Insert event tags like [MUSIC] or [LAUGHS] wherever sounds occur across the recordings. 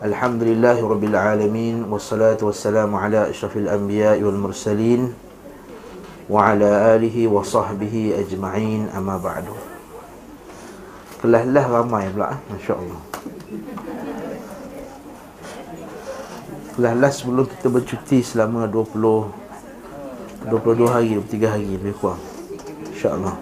الحمد لله رب العالمين والصلاة والسلام على أشرف الأنبياء والمرسلين وعلى آله وصحبه أجمعين أما بعد الله الله ما يبلع ما شاء الله الله الله sebelum kita bercuti selama 20 22 hari 23 hari lebih kurang. Insyaallah.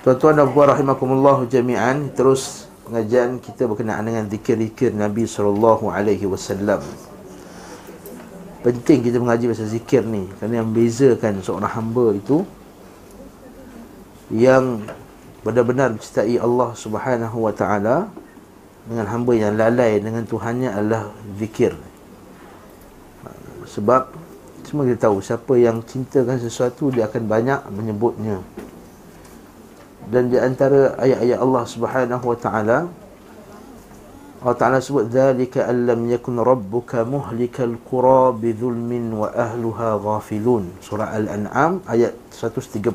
Tuan-tuan dan puan rahimakumullah jami'an terus pengajian kita berkenaan dengan zikir-zikir Nabi sallallahu alaihi wasallam. Penting kita mengaji pasal zikir ni kerana yang membezakan seorang hamba itu yang benar-benar mencintai Allah Subhanahu wa taala dengan hamba yang lalai dengan Tuhannya adalah zikir. Sebab semua kita tahu siapa yang cintakan sesuatu dia akan banyak menyebutnya dan di antara ayat-ayat Allah Subhanahu wa taala Allah Ta'ala sebut allam yakun rabbuka muhlikal qura bidhulmin wa ahluha ghafilun. Surah Al-An'am ayat 131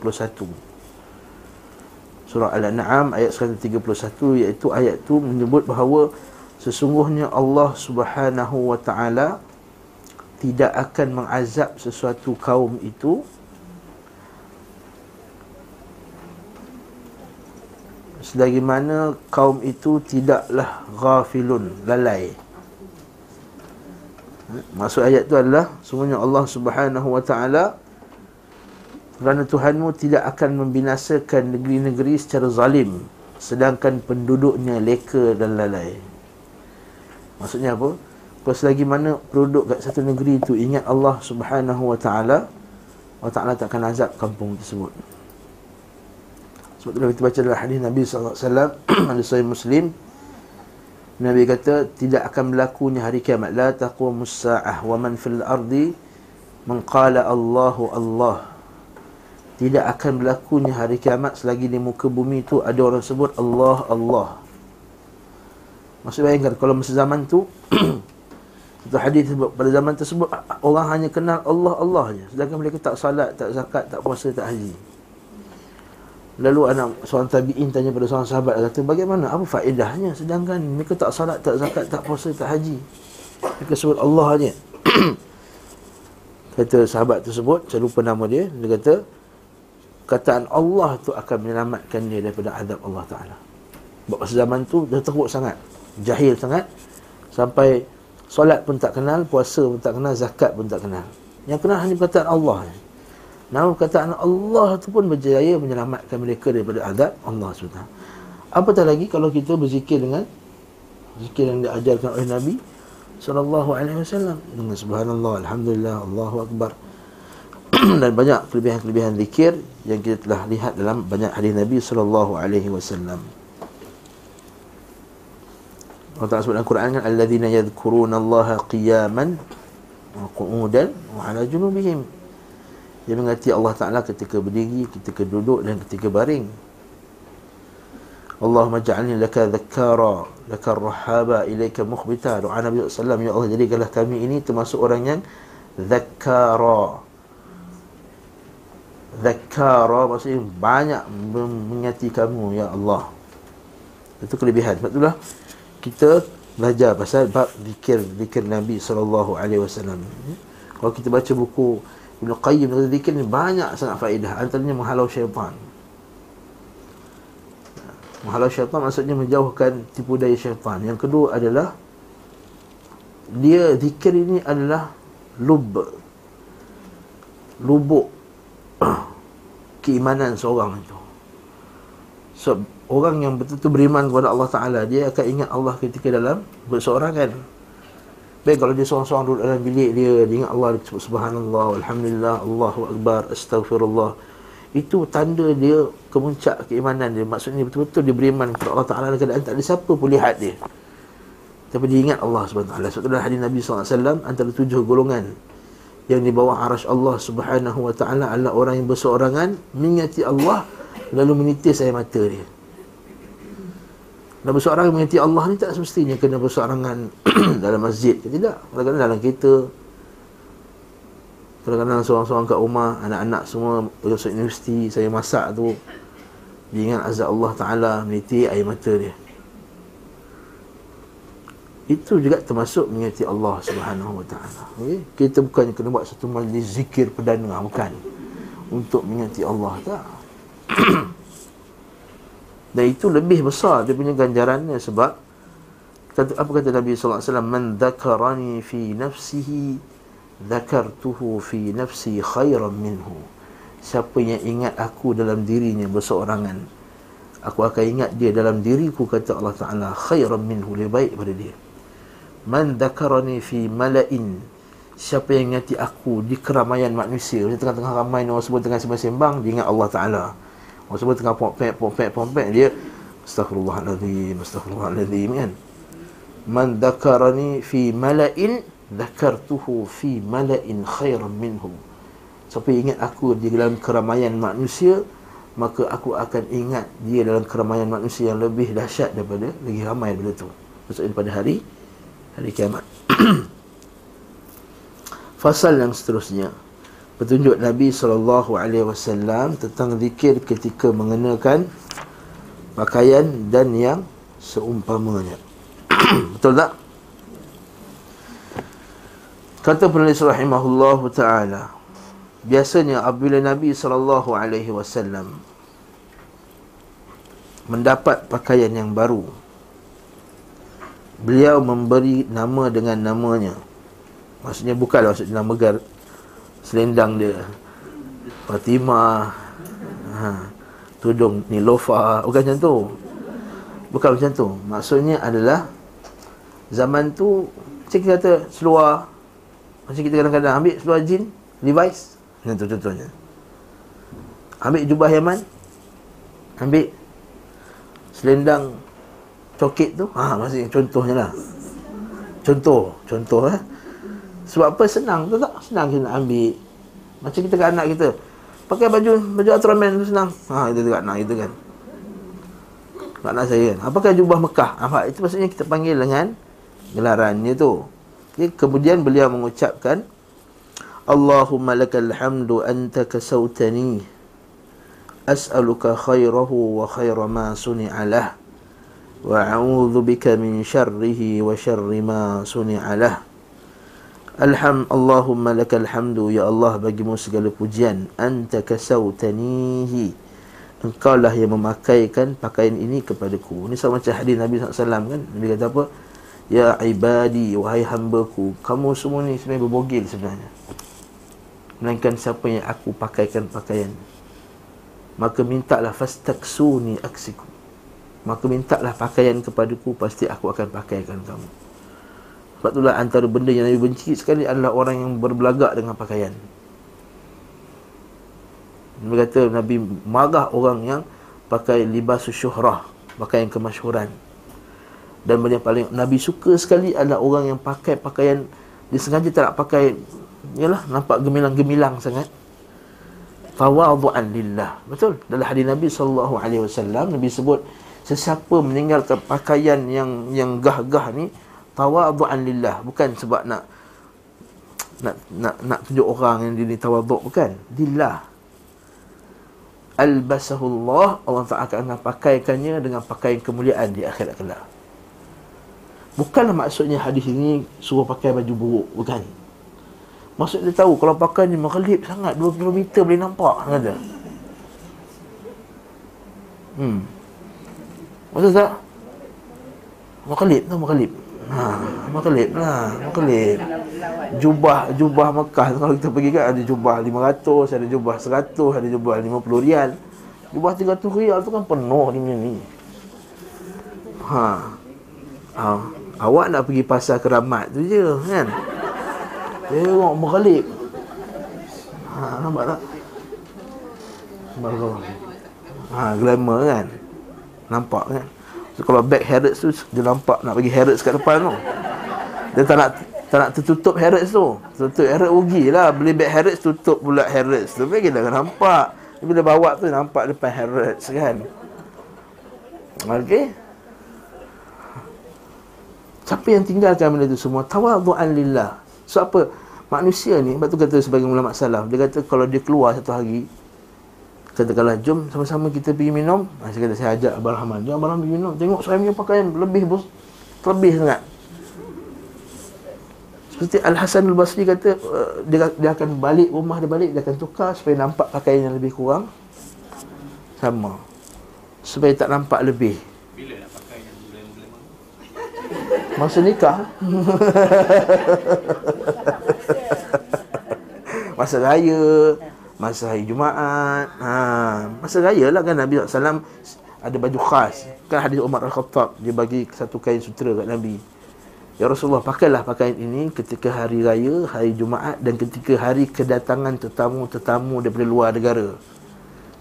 Surah Al-An'am ayat 131 Iaitu ayat tu menyebut bahawa Sesungguhnya Allah Subhanahu wa ta'ala Tidak akan mengazab sesuatu kaum itu selagi mana kaum itu tidaklah ghafilun lalai. Maksud ayat itu adalah semuanya Allah Subhanahu wa taala kerana Tuhanmu tidak akan membinasakan negeri-negeri secara zalim sedangkan penduduknya leka dan lalai. Maksudnya apa? Kalau selagi mana penduduk kat satu negeri itu ingat Allah Subhanahu wa taala Allah Taala takkan azab kampung tersebut sebab kita baca dalam hadis Nabi SAW [CLEARS THROAT] Hadis Sahih Muslim Nabi kata Tidak akan berlakunya hari kiamat. La taqumus sa'ah Wa man fil ardi Mengqala Allahu Allah. Tidak akan berlakunya hari kiamat Selagi di muka bumi itu Ada orang sebut Allah Allah. Maksud bayangkan Kalau masa zaman tu [CLEARS THROAT] Itu hadis pada zaman tersebut Orang hanya kenal Allah Allah je Sedangkan mereka tak salat, tak zakat, tak puasa, tak haji Lalu anak seorang tabi'in tanya pada seorang sahabat kata bagaimana apa faedahnya sedangkan mereka tak salat, tak zakat, tak puasa, tak haji. Mereka sebut Allah aja. [CLEARS THROAT] kata sahabat tersebut, saya lupa nama dia, dia kata kataan Allah tu akan menyelamatkan dia daripada azab Allah Taala. Masa zaman tu dia teruk sangat, jahil sangat sampai solat pun tak kenal, puasa pun tak kenal, zakat pun tak kenal. Yang kenal hanya perkataan Allah. Je. Namun perkataan Allah itu pun berjaya menyelamatkan mereka daripada azab Allah SWT. Apatah lagi kalau kita berzikir dengan zikir yang diajarkan oleh Nabi sallallahu alaihi wasallam dengan subhanallah alhamdulillah Allahu akbar [CLEARS THROAT] dan banyak kelebihan-kelebihan zikir yang kita telah lihat dalam banyak hadis Nabi sallallahu alaihi wasallam. Allah Ta'ala sebut dalam Quran kan alladzina yadhkuruna Allah qiyaman wa qu'udan wa 'ala junubihim dia mengati Allah Ta'ala ketika berdiri, ketika duduk dan ketika baring. Allahumma ja'alni laka dhakkara, laka rahaba, ilaika mukhbita. Doa Nabi SAW, Ya Allah, jadikanlah kami ini termasuk orang yang dhakkara. Dhakkara maksudnya banyak mengingati kamu, Ya Allah. Itu kelebihan. Sebab itulah kita belajar pasal bab zikir, zikir Nabi SAW. Kalau kita baca buku Ibn Qayyim kata zikir ni banyak sangat faedah. Antaranya menghalau syaitan. Menghalau syaitan maksudnya menjauhkan tipu daya syaitan. Yang kedua adalah Dia zikir ini adalah Lub Lubuk [CLEARS THROAT] Keimanan seorang itu. So orang yang betul-betul beriman kepada Allah Ta'ala Dia akan ingat Allah ketika dalam berseorangan Baik kalau dia seorang-seorang duduk dalam bilik dia, dia ingat Allah, dia sebut subhanallah, alhamdulillah, Allahu akbar, astaghfirullah. Itu tanda dia kemuncak keimanan dia. Maksudnya betul-betul dia beriman kepada Allah Taala keadaan tak ada siapa pun lihat dia. Tapi dia ingat Allah Taala. Sebab itulah hadis Nabi SAW antara tujuh golongan yang di bawah arash Allah Subhanahu Wa Taala adalah orang yang berseorangan mengingati Allah lalu menitis air mata dia. Dan bersorangan mengikuti Allah ni tak semestinya kena bersorangan [CLEARS THROAT] dalam masjid ke tidak. Kadang-kadang dalam kereta. Kadang-kadang seorang-seorang kat rumah, anak-anak semua masuk universiti, saya masak tu. Dia ingat azab Allah Ta'ala meniti air mata dia. itu juga termasuk mengingati Allah Subhanahu Wa Taala. Okay? Kita bukannya kena buat satu majlis zikir perdana, bukan. Untuk mengingati Allah tak. [CLEARS THROAT] Dan itu lebih besar dia punya ganjarannya sebab kata, apa kata Nabi sallallahu alaihi wasallam man dzakarani fi nafsihi dzakartuhu fi nafsi khairan minhu. Siapa yang ingat aku dalam dirinya berseorangan aku akan ingat dia dalam diriku kata Allah Taala khairan minhu lebih baik pada dia man dakarani fi mala'in siapa yang ingati aku di keramaian manusia di tengah-tengah ramai orang sebut tengah sembang dia ingat Allah Taala orang sebut tengah pompek pompek pompek dia astagfirullahalazim astagfirullahalazim kan? Man dakarani fi mala'in dakartuhu fi mala'in khairan minhu siapa ingat aku di dalam keramaian manusia maka aku akan ingat dia dalam keramaian manusia yang lebih dahsyat daripada lagi ramai daripada itu maksudnya pada hari hari kiamat. [CLEARS THROAT] Fasal yang seterusnya petunjuk Nabi sallallahu alaihi wasallam tentang zikir ketika mengenakan pakaian dan yang seumpamanya. [CLEARS THROAT] Betul tak? Kata penulis rahimahullahu taala biasanya apabila Nabi sallallahu alaihi wasallam mendapat pakaian yang baru beliau memberi nama dengan namanya maksudnya bukanlah maksudnya nama selendang dia. Fatimah ha, tudung Nilofa bukan macam tu. Bukan macam tu. Maksudnya adalah zaman tu macam kita kata seluar. Macam kita kadang-kadang ambil seluar jin Levi's macam tu contohnya. Ambil jubah Yaman. Ambil selendang cokit tu. Ha maksudnya contohnya lah. Contoh contoh eh sebab apa? Senang. tu tak? Senang kita nak ambil. Macam kita kat anak kita. Pakai baju baju Ultraman tu senang. Ha, itu juga anak kita kan. Tak nak saya kan. Ha, pakai jubah Mekah. Ah, ha, itu maksudnya kita panggil dengan gelarannya tu. Okay, kemudian beliau mengucapkan Allahumma lakal hamdu anta kasautani as'aluka khairahu wa khaira ma suni'alah wa a'udhu bika min syarrihi wa syarri ma suni'alah Alham Allahumma lakal hamdu ya Allah bagimu segala pujian. Anta kasautanihi. Engkau lah yang memakaikan pakaian ini kepadaku. Ini sama macam hadis Nabi SAW kan? Nabi kata apa? Ya ibadi wahai hambaku kamu semua ni sebenarnya berbogil sebenarnya. Melainkan siapa yang aku pakaikan pakaian. Maka mintalah fastaksuni aksiku. Maka mintalah pakaian kepadaku Pasti aku akan pakaikan kamu Sebab itulah antara benda yang Nabi benci sekali Adalah orang yang berbelagak dengan pakaian. Nabi kata Nabi marah orang yang Pakai libas syuhrah Pakaian kemasyuran Dan benda yang paling Nabi suka sekali adalah orang yang pakai pakaian Dia sengaja tak nak pakai Yalah nampak gemilang-gemilang sangat. Tawadhu'an lillah. Betul? Dalam hadis Nabi SAW Nabi sebut sesiapa meninggalkan pakaian yang yang gah-gah ni tawadhu'an lillah. Bukan sebab nak nak nak nak tunjuk orang yang dia ni tawadhu' bukan. Lillah. Albasahu Allah Allah Taala akan pakaikannya dengan pakaian kemuliaan di akhirat kelak. Bukanlah maksudnya hadis ini suruh pakai baju buruk. Bukan. Maksud dia tahu kalau pakai ni mengelip sangat 2 km boleh nampak kata. Hmm. Maksud tak? Makalib tu makalib. Ha, makalib lah, makalib. Jubah jubah Mekah kalau kita pergi kan ada jubah 500, ada jubah 100, ada jubah 50 rial. Jubah 300 rial tu kan penuh ni ni. Ha. ha. Awak nak pergi pasar keramat tu je kan. Tengok makalib. Ha, nampak tak? Bagus. Ha, glamour kan. Nampak kan so, Kalau back Harrods tu Dia nampak nak bagi Harrods kat depan tu. Dia tak nak tak nak tertutup Harrods tu. Tutup Harrods rugi lah. Beli back Harrods tutup pula Harrods tu. Bagi dah nampak. Bila bawa tu nampak depan Harrods kan. Okey. Siapa yang tinggalkan benda tu semua? Tawadhu'an lillah. So apa? Manusia ni Sebab tu kata sebagai ulama salaf Dia kata kalau dia keluar satu hari katakanlah jom sama-sama kita pergi minum ha, saya kata saya ajak Abang Rahman. Jom Abang Rahman pergi minum. Tengok saya punya pakaian lebih bos lebih sangat. Seperti Al-Hasan Al-Basri kata uh, dia, dia akan balik rumah dia balik Dia akan tukar supaya nampak pakaian yang lebih kurang. Sama. Supaya tak nampak lebih. Bila nak pakai yang bulan-bulan Masa nikah. [LAUGHS] Masa raya Masa hari Jumaat ha, Masa raya lah kan Nabi SAW Ada baju khas Kan hadis Umar Al-Khattab Dia bagi satu kain sutera kat Nabi Ya Rasulullah pakailah pakaian ini ketika hari raya, hari Jumaat dan ketika hari kedatangan tetamu-tetamu daripada luar negara.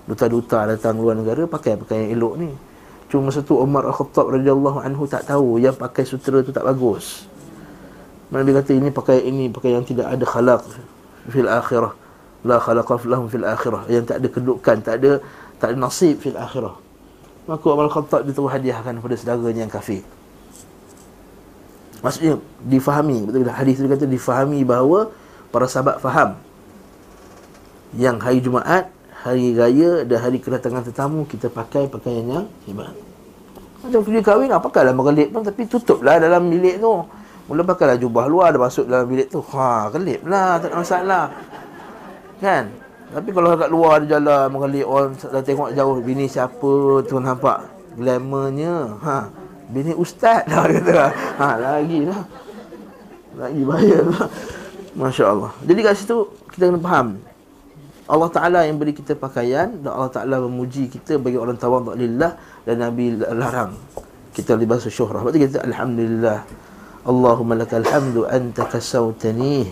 Duta-duta datang luar negara pakai pakaian elok ni. Cuma satu Umar Al-Khattab radhiyallahu anhu tak tahu yang pakai sutera tu tak bagus. Nabi kata ini pakai ini pakai yang tidak ada khalaq fil akhirah. La khalaqa lahum fil akhirah. Yang tak ada kedudukan, tak ada tak ada nasib fil akhirah. Maka Umar Al-Khattab diterus hadiahkan kepada saudaranya yang kafir. Maksudnya difahami betul tak hadis itu kata difahami bahawa para sahabat faham yang hari Jumaat, hari raya dan hari kedatangan tetamu kita pakai pakaian yang hebat. Macam pergi kahwin apa pakailah merelip pun tapi tutuplah dalam bilik tu. Mula pakailah jubah luar dah masuk dalam bilik tu. Ha, kelip lah, tak ada masalah. Kan? Tapi kalau kat luar dia jalan merelip orang dah tengok jauh bini siapa tu nampak glamournya. Ha, Bini ustaz dah [LAUGHS] kata. Ha lagi lah. Lagi bahaya lah. Masya Allah. Jadi kat situ kita kena faham. Allah Ta'ala yang beri kita pakaian dan Allah Ta'ala memuji kita bagi orang tawaduk lillah dan Nabi larang kita libas syuhrah. Tu kita Alhamdulillah. Allahumma lakal hamdu anta kasawtani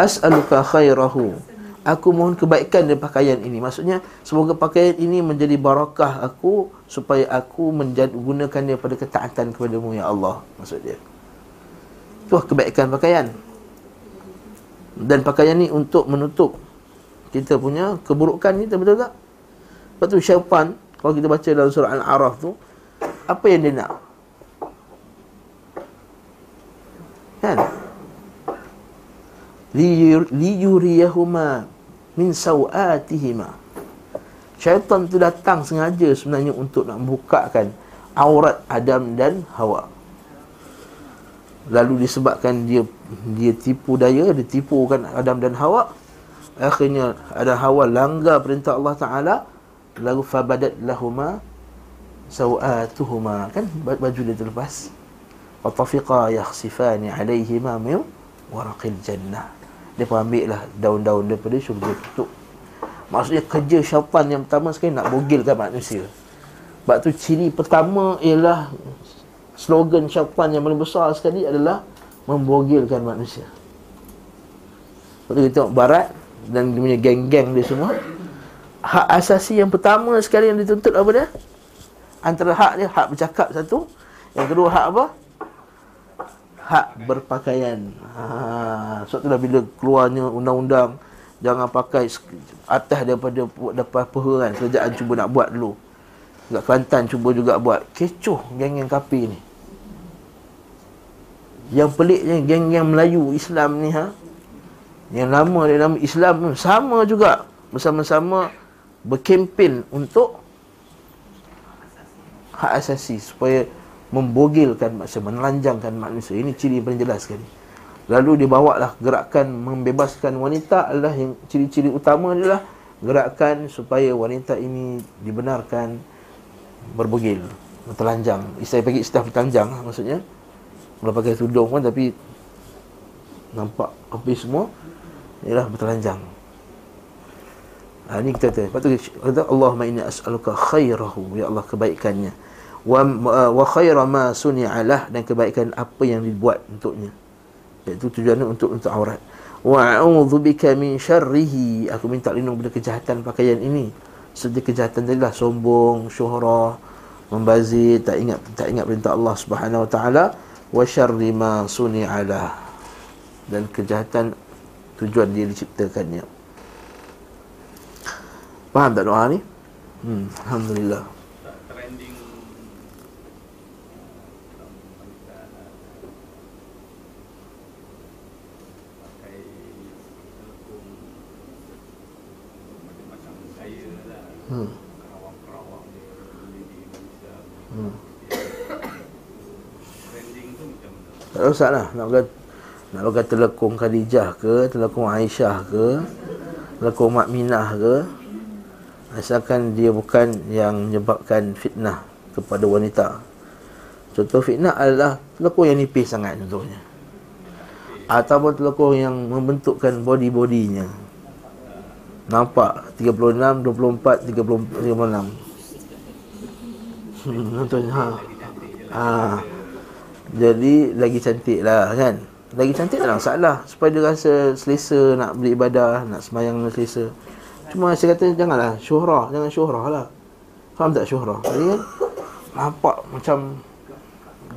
as'aluka khairahu Aku mohon kebaikan dari pakaian ini Maksudnya Semoga pakaian ini menjadi barakah aku Supaya aku menggunakan dia pada ketaatan kepadamu Ya Allah Maksud dia Itu kebaikan pakaian Dan pakaian ini untuk menutup Kita punya keburukan kita Betul tak? Lepas tu syaitan Kalau kita baca dalam surah Al-A'raf tu Apa yang dia nak? Kan? liyuriyahuma min sawatihima syaitan tu datang sengaja sebenarnya untuk nak membukakan aurat Adam dan Hawa. Lalu disebabkan dia dia tipu daya dia tipukan Adam dan Hawa. Akhirnya ada Hawa langgar perintah Allah Taala. Lalu fabadat lahuma sawatuhuma kan? Baju dia terlepas. Wa tafiqa yakhsifani alaihima min waraqil jannah dia pun ambil lah daun-daun daripada syurga tutup. Maksudnya kerja syaitan yang pertama sekali nak bogilkan manusia. Sebab tu ciri pertama ialah Slogan syaitan yang paling besar sekali adalah Membogilkan manusia. Lepas kita tengok barat Dan dia punya geng-geng dia semua. Hak asasi yang pertama sekali yang dituntut apa dia? Antara hak dia, hak bercakap satu. Yang kedua hak apa? Hak berpakaian. Ha, sebab itulah bila keluarnya undang-undang jangan pakai atas daripada dapat peha kan. Kerajaan cuba nak buat dulu. Dekat Kelantan cuba juga buat. Kecoh geng-geng kapi ni. Yang peliknya geng-geng Melayu Islam ni ha. Yang lama dia nama Islam sama juga bersama-sama berkempen untuk hak asasi supaya membogilkan manusia, menelanjangkan manusia. Ini ciri yang paling jelas sekali. Lalu dibawalah gerakan membebaskan wanita adalah yang ciri-ciri utama adalah gerakan supaya wanita ini dibenarkan berbogil, bertelanjang. Saya bagi istilah bertelanjang lah, maksudnya. Kalau pakai tudung pun tapi nampak api semua ialah bertelanjang. Ha, ini kita kata. Lepas tu kata Allahumma inni as'aluka khairahu. Ya Allah kebaikannya wa wa khaira ma suni'alah dan kebaikan apa yang dibuat untuknya. Iaitu tujuannya untuk untuk aurat. Wa a'udzu bika min syarrihi. Aku minta lindung dari kejahatan pakaian ini. Seperti kejahatan tadi lah. Sombong syuhrah membazir tak ingat tak ingat perintah Allah Subhanahu wa taala. Wa syarri ma suni'alah dan kejahatan tujuan dia diciptakannya. Faham tak doa ni? Hmm alhamdulillah Tak usah lah. Nak kata nak pakai telekung Khadijah ke telekung Aisyah ke telekung Mak Minah ke asalkan dia bukan yang menyebabkan fitnah kepada wanita. Contoh fitnah adalah telekung yang nipis sangat contohnya. Ataupun telekung yang membentukkan body-bodinya. Nampak 36 24 30 36 hmm, contohnya ha. ha. Jadi lagi cantik lah kan lagi cantik tak ada masalah supaya dia rasa selesa nak beri ibadah nak semayang dengan selesa Cuma saya kata janganlah syuhrah, jangan syuhrah lah. Faham tak syuhrah? Jadi kan nampak macam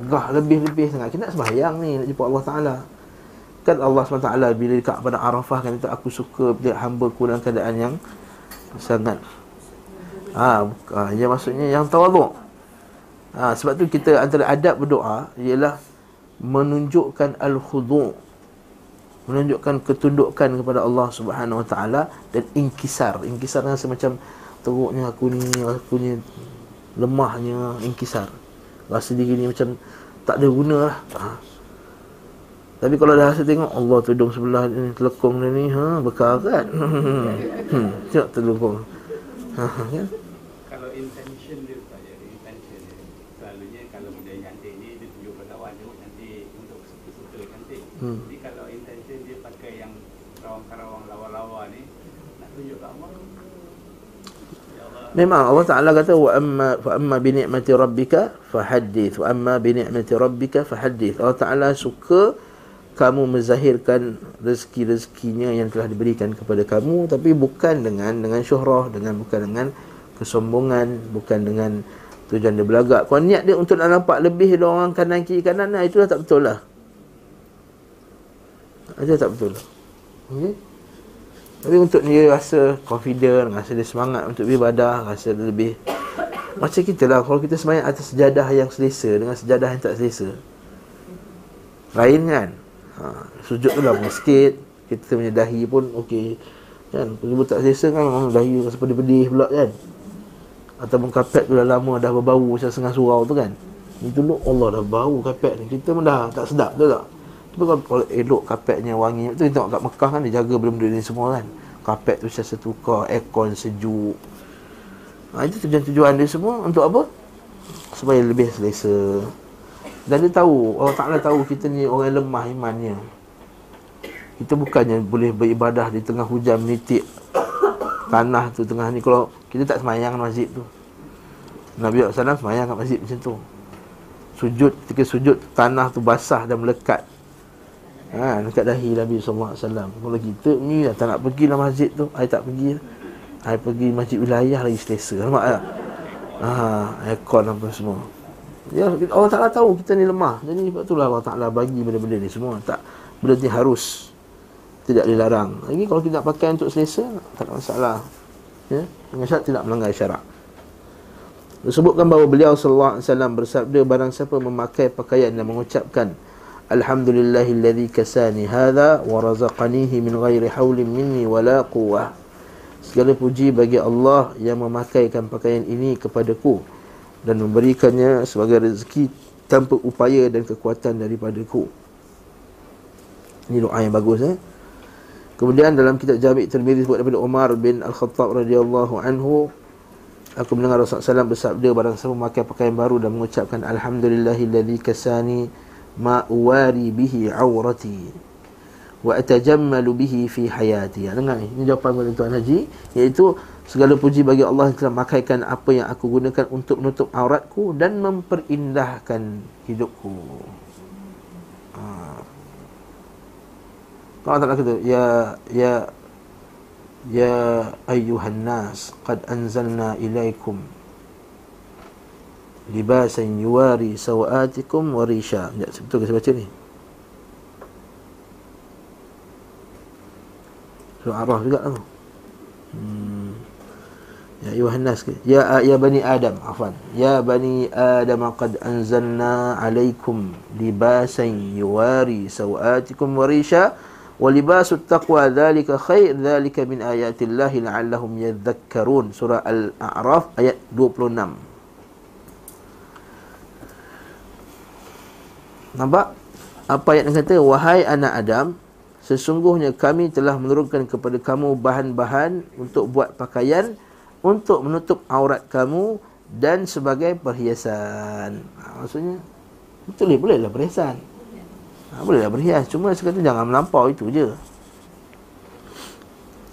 gah lebih-lebih sangat. Kita nak sembahyang ni nak jumpa Allah Taala. Kan Allah SWT bila dekat pada Arafah kan kata aku suka bila hamba ku dalam keadaan yang sangat ha, ha ya maksudnya yang tawaduk. Ha, sebab tu kita antara adab berdoa ialah menunjukkan al-khudu' menunjukkan ketundukan kepada Allah Subhanahu Wa Taala dan inkisar. Inkisar rasa macam teruknya aku ni, aku ni lemahnya inkisar. Rasa diri ni macam tak ada guna lah. Ha. Tapi kalau dah rasa tengok Allah tudung sebelah ni, telekong dia ni, ha, bekal [LAUGHS] kan? hmm, tengok telekong. Ha, kan? Kalau intention dia, intention dia, selalunya kalau model cantik ni, dia tunjuk pada awak nanti untuk suka-suka Hmm. Memang Allah Taala kata wa amma fa amma bi ni'mati rabbika fahaddith wa amma bi ni'mati rabbika fahaddith. Allah Taala suka kamu menzahirkan rezeki-rezekinya yang telah diberikan kepada kamu tapi bukan dengan dengan syuhrah dengan bukan dengan kesombongan bukan dengan tujuan dia belagak kau niat dia untuk nak nampak lebih dari orang kanan kiri kanan nah, itu dah tak betul lah itu tak betul okay? Tapi untuk dia rasa confident, rasa dia semangat untuk beribadah, rasa dia lebih macam kita lah kalau kita semayang atas sejadah yang selesa dengan sejadah yang tak selesa. Lain kan? Ha, sujud tu lah sikit, kita punya dahi pun okey. Kan? Kalau tak selesa kan dahi rasa pedih-pedih pula kan? Ataupun kapet tu dah lama dah berbau macam setengah surau tu kan? Itu lu Allah dah bau kapet ni. Kita pun dah tak sedap tu tak? Tapi kalau, kalau elok kapetnya wangi tu tengok kat Mekah kan dia jaga benda-benda ni semua kan. Kapet tu sentiasa tukar, aircon sejuk. Ha, itu tujuan-tujuan dia semua untuk apa? Supaya lebih selesa. Dan dia tahu, Allah Ta'ala tahu kita ni orang lemah imannya. Kita bukannya boleh beribadah di tengah hujan menitik tanah tu tengah ni. Kalau kita tak semayang masjid tu. Nabi SAW semayang kat masjid macam tu. Sujud, ketika sujud, tanah tu basah dan melekat ha, dekat dahi Nabi SAW kalau kita ni dah tak nak pergi dalam masjid tu. Saya tak pergi. Saya pergi masjid wilayah lagi selesa. Nampak tak? Ha, aircon apa semua. Ya, Allah Ta'ala tahu kita ni lemah. Jadi sebab itulah Allah Ta'ala bagi benda-benda ni semua. Tak benda ni harus. Tidak dilarang. Lagi kalau kita nak pakai untuk selesa tak ada masalah. Ya? dengan syarat tidak melanggar syarat disebutkan bahawa beliau sallallahu alaihi wasallam bersabda barang siapa memakai pakaian dan mengucapkan Alhamdulillahilladzi kasani hadha wa razaqanihi min ghairi haulin minni wala quwwah. Segala puji bagi Allah yang memakaikan pakaian ini kepadaku dan memberikannya sebagai rezeki tanpa upaya dan kekuatan daripadaku. Ini doa yang bagus eh. Kemudian dalam kitab Jami' Tirmizi sebut daripada Umar bin Al-Khattab radhiyallahu anhu Aku mendengar Rasulullah SAW bersabda barang siapa memakai pakaian baru dan mengucapkan Alhamdulillahilladzi kasani uwari bihi awrati wa atajammalu bihi fi hayati. Ya, dengar ni, ini jawapan kepada Tuan Haji iaitu segala puji bagi Allah yang telah makaikan apa yang aku gunakan untuk menutup auratku dan memperindahkan hidupku. Ha. Allah Ta'ala kata, Ya, ya, Ya ayyuhan nas, qad anzalna ilaikum libasan yuwari sawatikum wa risha. Ya, betul ke saya baca ni? Surah Araf juga tu. Hmm. Ya ayuhan nas ya ya bani adam afwan ya bani adam qad anzalna alaikum libasan yuwari sawatikum wa risha wa libasut taqwa dhalika khair dhalika min ayati llahi la'allahum yadhakkarun surah al-a'raf ayat 26 Nampak? Apa ayat yang kata wahai anak Adam sesungguhnya kami telah menurunkan kepada kamu bahan-bahan untuk buat pakaian untuk menutup aurat kamu dan sebagai perhiasan. Ha, maksudnya betul boleh lah perhiasan. Ha, boleh lah berhias cuma saya kata jangan melampau itu je.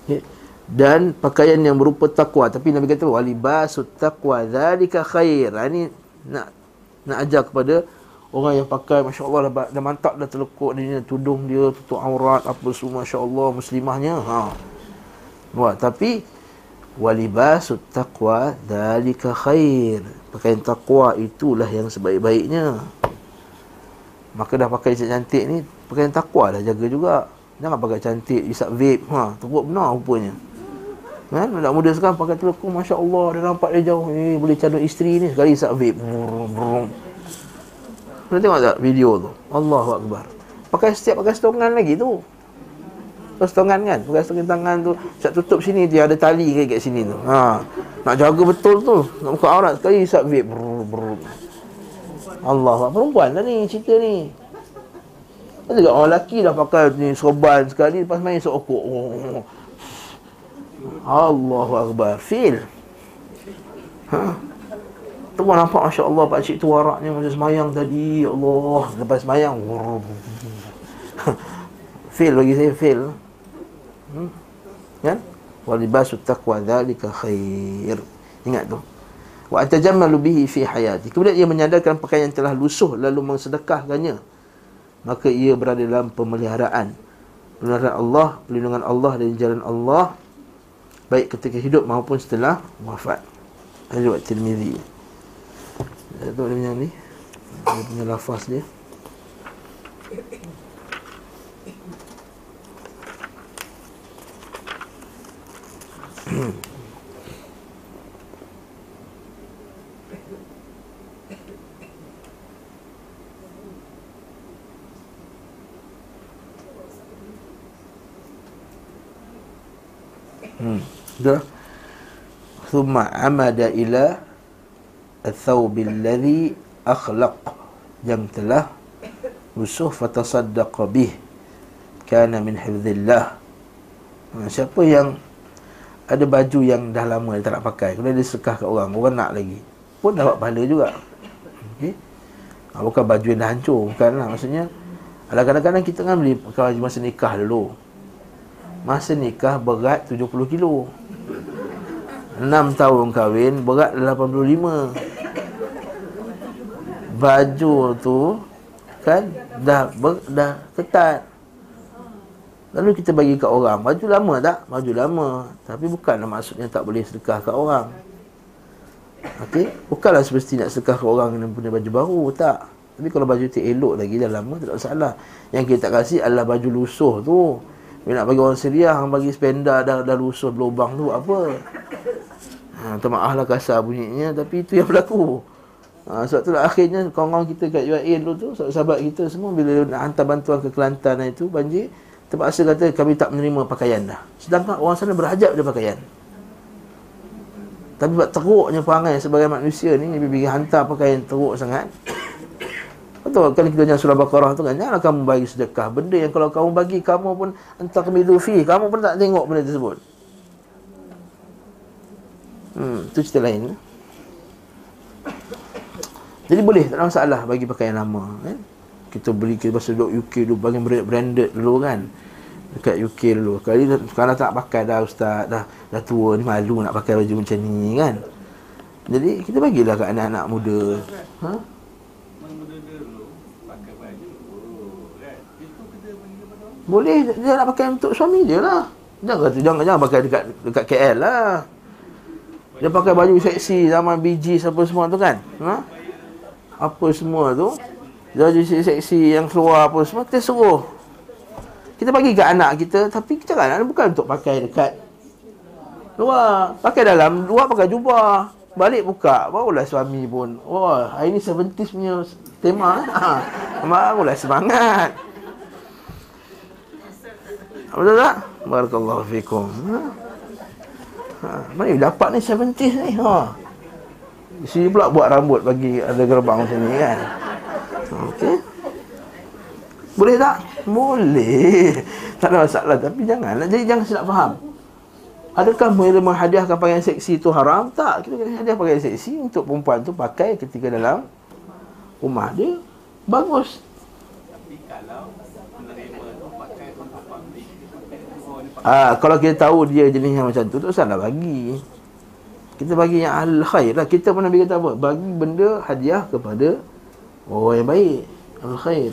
Okay. Dan pakaian yang berupa takwa tapi Nabi kata walibasut taqwa zalika khair. Ha, ini nak nak ajar kepada orang yang pakai masya-Allah dah, dah mantap dah terlekuk dia tudung dia tutup aurat apa semua masya-Allah muslimahnya ha. Buat tapi walibasut taqwa dalika khair. Pakaian takwa itulah yang sebaik-baiknya. Maka dah pakai cantik ni pakaian takwa dah jaga juga. Jangan pakai cantik isap vape ha teruk benar rupanya. Kan? Nak muda sekarang pakai telekung masya-Allah dia nampak dia jauh. Eh, boleh calon isteri ni sekali isap vape. Brum, brum. Pernah tengok tak video tu? Allahu Akbar. Pakai setiap pakai setongan lagi tu. Pakai setongan kan? Pakai setongan tangan tu. Siap tutup sini dia ada tali ke kat sini tu. Ha. Nak jaga betul tu. Nak buka aurat sekali isap vape. Brr, brr. Allah Perempuan lah ni cerita ni. Ada juga orang lelaki dah pakai ni sorban sekali lepas main sokok. Oh. Allahu Akbar. Feel. Ha. Tu pun nampak Masya Allah Pak Cik tu waraknya macam semayang tadi. Ya Allah. Lepas semayang [LAUGHS] Fail bagi saya Fail. Hmm? Kan? Walibasu taqwa dhalika khair. Ingat tu. Wa atajammalu bihi fi hayati. Kemudian ia menyadarkan pakaian yang telah lusuh Lalu mensedekahkannya Maka ia berada dalam pemeliharaan. Perlindungan Allah Perlindungan Allah dan jalan Allah. Baik ketika hidup maupun setelah wafat. Hadis Tirmidhi saya tahu dia punya ni Dia punya lafaz dia Hmm. Dah. Thumma amada ila الثوب akhlaq Yang telah musuh fatasaddaqa bih. Kana min hifdhillah siapa yang ada baju yang dah lama dia tak nak pakai kemudian dia sekah kat orang orang nak lagi pun dapat pahala juga. Okey. Bukan baju yang dah hancur bukanlah maksudnya Alah kadang-kadang kita kan beli kalau masa nikah dulu masa nikah berat 70 kilo. 6 tahun kahwin berat 85 baju tu kan dah ber, dah ketat. Lalu kita bagi kat orang baju lama tak? Baju lama tapi bukanlah maksudnya tak boleh sedekah kat orang. Okey? Bukanlah semesti nak sedekah kat orang kena punya baju baru tak. Tapi kalau baju tu elok lagi dah lama tak masalah. Yang kita tak kasih adalah baju lusuh tu. Bila nak bagi orang seriah bagi spenda dah dah lusuh berlubang tu apa? Ha, maaf lah kasar bunyinya tapi itu yang berlaku Ha, sebab tu lah akhirnya kawan-kawan kita kat UAE dulu tu, sahabat kita semua bila nak hantar bantuan ke Kelantan itu banjir, terpaksa kata kami tak menerima pakaian dah. Sedangkan orang sana berhajat pada pakaian. Tapi buat teruknya perangai sebagai manusia ni, bila pergi hantar pakaian teruk sangat. Betul kan kita jangan surah Baqarah tu kan, janganlah kamu bagi sedekah. Benda yang kalau kamu bagi, kamu pun entah kemidu fi, kamu pun tak tengok benda tersebut. Hmm, tu cerita lain. Jadi boleh tak ada masalah bagi pakaian lama kan? Kita beli kita masa duduk UK dulu bagi branded dulu kan. Dekat UK dulu. Kali sekarang tak pakai dah ustaz dah dah tua ni malu nak pakai baju macam ni kan. Jadi kita bagilah kat anak-anak muda. Ha? Boleh dia nak pakai untuk suami dia lah. Jangan kata jangan jangan pakai dekat dekat KL lah. Dia pakai baju seksi zaman BG apa semua tu kan. Ha? Apa semua tu Baju seksi yang keluar apa semua Kita suruh Kita bagi ke anak kita Tapi kita kan bukan untuk pakai dekat Luar Pakai dalam Luar pakai jubah Balik buka Barulah suami pun Wah hari ni 70s punya tema ha. Barulah semangat Betul tak? Barakallahu fikum ha. ha. Mana dapat ni 70s ni ha. Di pula buat rambut bagi ada gerbang macam ni kan. Okey. Boleh tak? Boleh. Tak ada masalah tapi jangan jadi jangan silap faham. Adakah bila menghadiahkan pakaian seksi itu haram? Tak. Kita kena hadiah pakaian seksi untuk perempuan tu pakai ketika dalam rumah dia. Bagus. Tapi kalau menerima tu pakai untuk public, pakai oh, Ah, kalau kita tahu dia jenis yang macam tu, tak usahlah bagi. Kita bagi yang al khair lah. Kita pun Nabi kata apa? Bagi benda hadiah kepada orang yang baik. Al khair.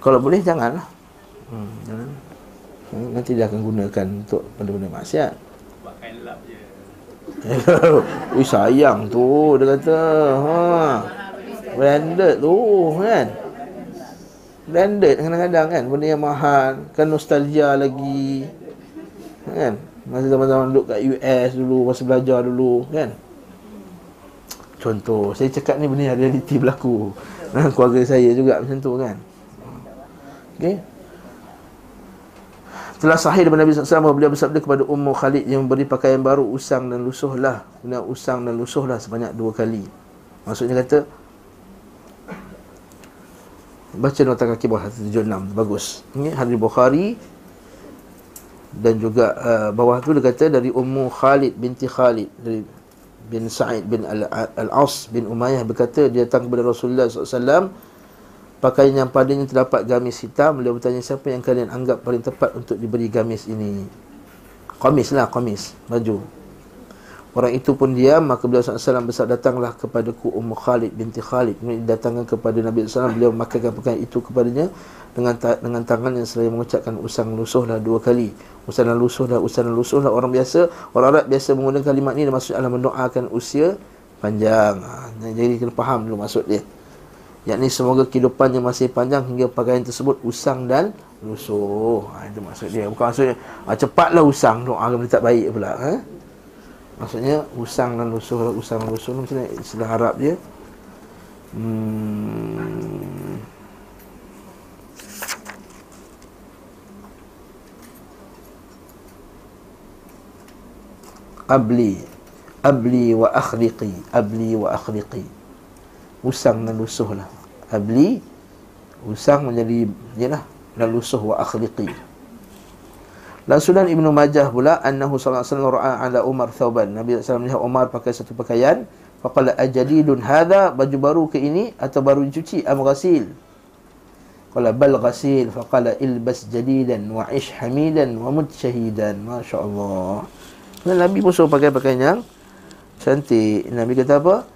Kalau boleh janganlah. Hmm, jangan. Hmm, Nanti dia akan gunakan untuk benda-benda maksiat. pakai lap je. [LAUGHS] Ui sayang tu dia kata. Ha. Branded tu kan. Branded kadang-kadang kan benda yang mahal, kan nostalgia lagi. Kan? Masa zaman-zaman duduk kat US dulu, masa belajar dulu kan. Contoh, saya cakap ni benda yang realiti berlaku. Nah, keluarga saya juga macam tu kan. Okey. Telah sahih daripada Nabi SAW Beliau bersabda kepada Ummu Khalid Yang memberi pakaian baru Usang dan lusuhlah Kemudian usang dan lusuhlah sebanyak dua kali Maksudnya kata Baca nota kaki bawah 176 Bagus. Ini hadis Bukhari Dan juga uh, bawah tu dia kata Dari Ummu Khalid binti Khalid Dari bin Sa'id bin Al- Al-As bin Umayyah berkata Dia datang kepada Rasulullah SAW Pakaian yang padanya terdapat gamis hitam. Beliau bertanya siapa yang kalian anggap paling tepat untuk diberi gamis ini? Qamis lah, qamis, baju Orang itu pun diam Maka beliau SAW bersabda Datanglah kepadaku Ummu Khalid binti Khalid Kemudian datangkan kepada Nabi SAW Beliau memakaikan pakaian itu kepadanya Dengan ta- dengan tangan yang selalu mengucapkan Usang lusuhlah dua kali Usang lusuhlah, usang lusuhlah Orang biasa, orang Arab biasa menggunakan kalimat ini Maksudnya adalah mendoakan usia panjang ha, Jadi kena faham dulu maksud dia yakni semoga kehidupannya masih panjang hingga pakaian tersebut usang dan lusuh. Ha, itu maksud dia. Bukan maksudnya ha, cepatlah usang doa boleh tak baik pula. Ha? Maksudnya usang dan lusuh, usang dan lusuh macam mana? Istilah Arab dia? Hmm. Abli. Abli wa akhliqi. Abli wa akhliqi. Usang dan lusuh lah. Abli usang menjadi yalah dan lusuh wa akhliqi dan Sunan Ibnu Majah pula annahu sallallahu alaihi wasallam ra'a ala Umar thawban Nabi SAW melihat Umar pakai satu pakaian. Faqala ajadidun hadha? Baju baru ke ini atau baru dicuci? Am ghasil? Qala bal ghasil. Faqala ilbas jadidan wa ish hamidan wa mut syahidan masyaallah. Dan Nabi pun suruh pakai pakaian yang cantik. Nabi kata apa?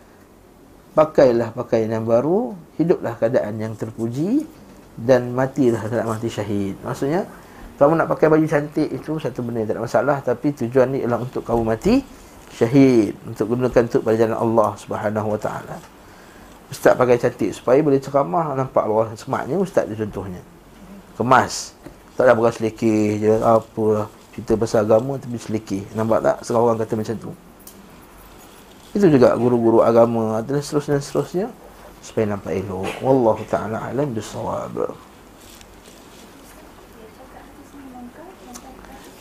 Pakailah pakaian yang baru, hiduplah keadaan yang terpuji dan matilah tak mati syahid. Maksudnya kamu nak pakai baju cantik itu satu benda yang tak ada masalah tapi tujuan ni ialah untuk kamu mati syahid untuk gunakan untuk pada jalan Allah Subhanahu Wa Taala. Ustaz pakai cantik supaya boleh ceramah nampak luar semaknya ustaz dia contohnya. Kemas. Tak ada bukan selekeh je apa cerita pasal agama tapi selekeh. Nampak tak sekarang orang kata macam tu. Itu juga guru-guru agama dan seterusnya seterusnya supaya nampak elok. Wallahu taala alam bisawab.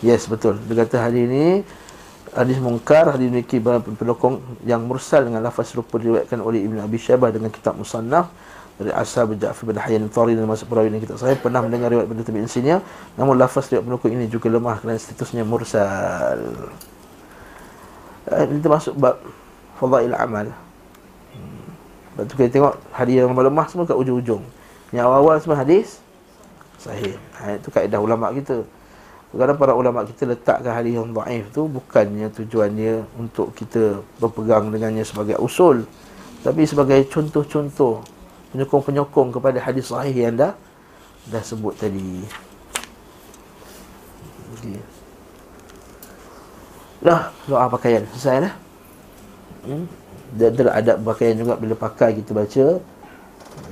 Yes betul. Dia kata hari ini hadis mungkar hadis memiliki pendukung yang mursal dengan lafaz serupa diriwayatkan oleh Ibn Abi Syabah dengan kitab Musannaf dari Ashab Ja'far bin Hayyan Thari dan masuk perawi kitab saya pernah mendengar riwayat benda tabi'in sini namun lafaz riwayat pendukung ini juga lemah kerana statusnya mursal. Eh, Ini termasuk bab fadail amal. Hmm. Lepas tu kita tengok hadis yang lemah semua kat ujung-ujung. Yang awal-awal semua hadis sahih. Ha, itu kaedah ulama kita. Kadang para ulama kita letakkan hadis yang dhaif tu bukannya tujuannya untuk kita berpegang dengannya sebagai usul tapi sebagai contoh-contoh penyokong-penyokong kepada hadis sahih yang dah dah sebut tadi. Okay. Dah doa pakaian selesai dah. Hmm? Dan ada adab pakaian juga bila pakai kita baca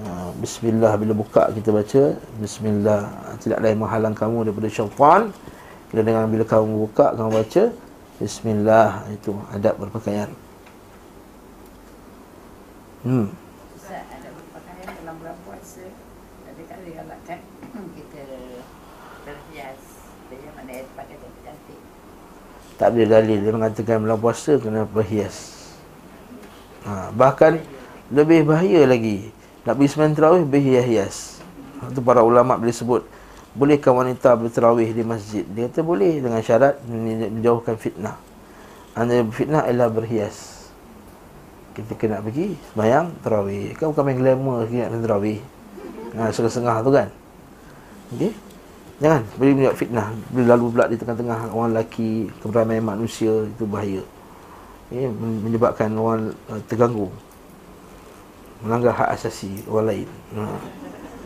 uh, Bismillah bila buka kita baca Bismillah Tidak yang menghalang kamu daripada syaitan Bila dengan bila kamu buka kamu baca Bismillah. Itu adab berpakaian. Hmm. Ustaz ada berpakaian dalam bulan puasa Tapi kalau digalakkan [CLEARS THROAT] kita terhias Jadi mana yang pakai cantik-cantik Tak ada dalil. Dia mengatakan bulan puasa kena berhias. Ha, Bahkan lebih bahaya lagi. Nak pergi terawih berhias-hias. Itu para ulama boleh sebut Bolehkah wanita berterawih di masjid? Dia kata boleh dengan syarat menjauhkan fitnah. Anda fitnah ialah berhias. Kita kena pergi sembahyang terawih. Kan bukan main glamour lagi nak terawih. Ha, Setengah-setengah tu kan. Okey? Jangan boleh buat fitnah. Boleh lalu pula di tengah-tengah orang lelaki Keberamaian manusia Itu bahaya. Ini menyebabkan orang uh, terganggu. Melanggar hak asasi orang lain. Ha.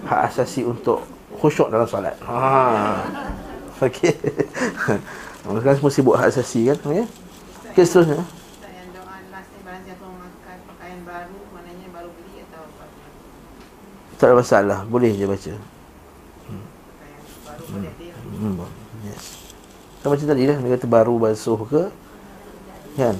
Hak asasi untuk khusyuk dalam solat. Ha. Okey. [LAUGHS] Sekarang semua sibuk hak asasi kan okay? Okey seterusnya. Tak ada masalah Boleh je baca. Boleh dia. Hmm, yes. Sama macam tadi lah, dia kata baru basuh ke? Kan?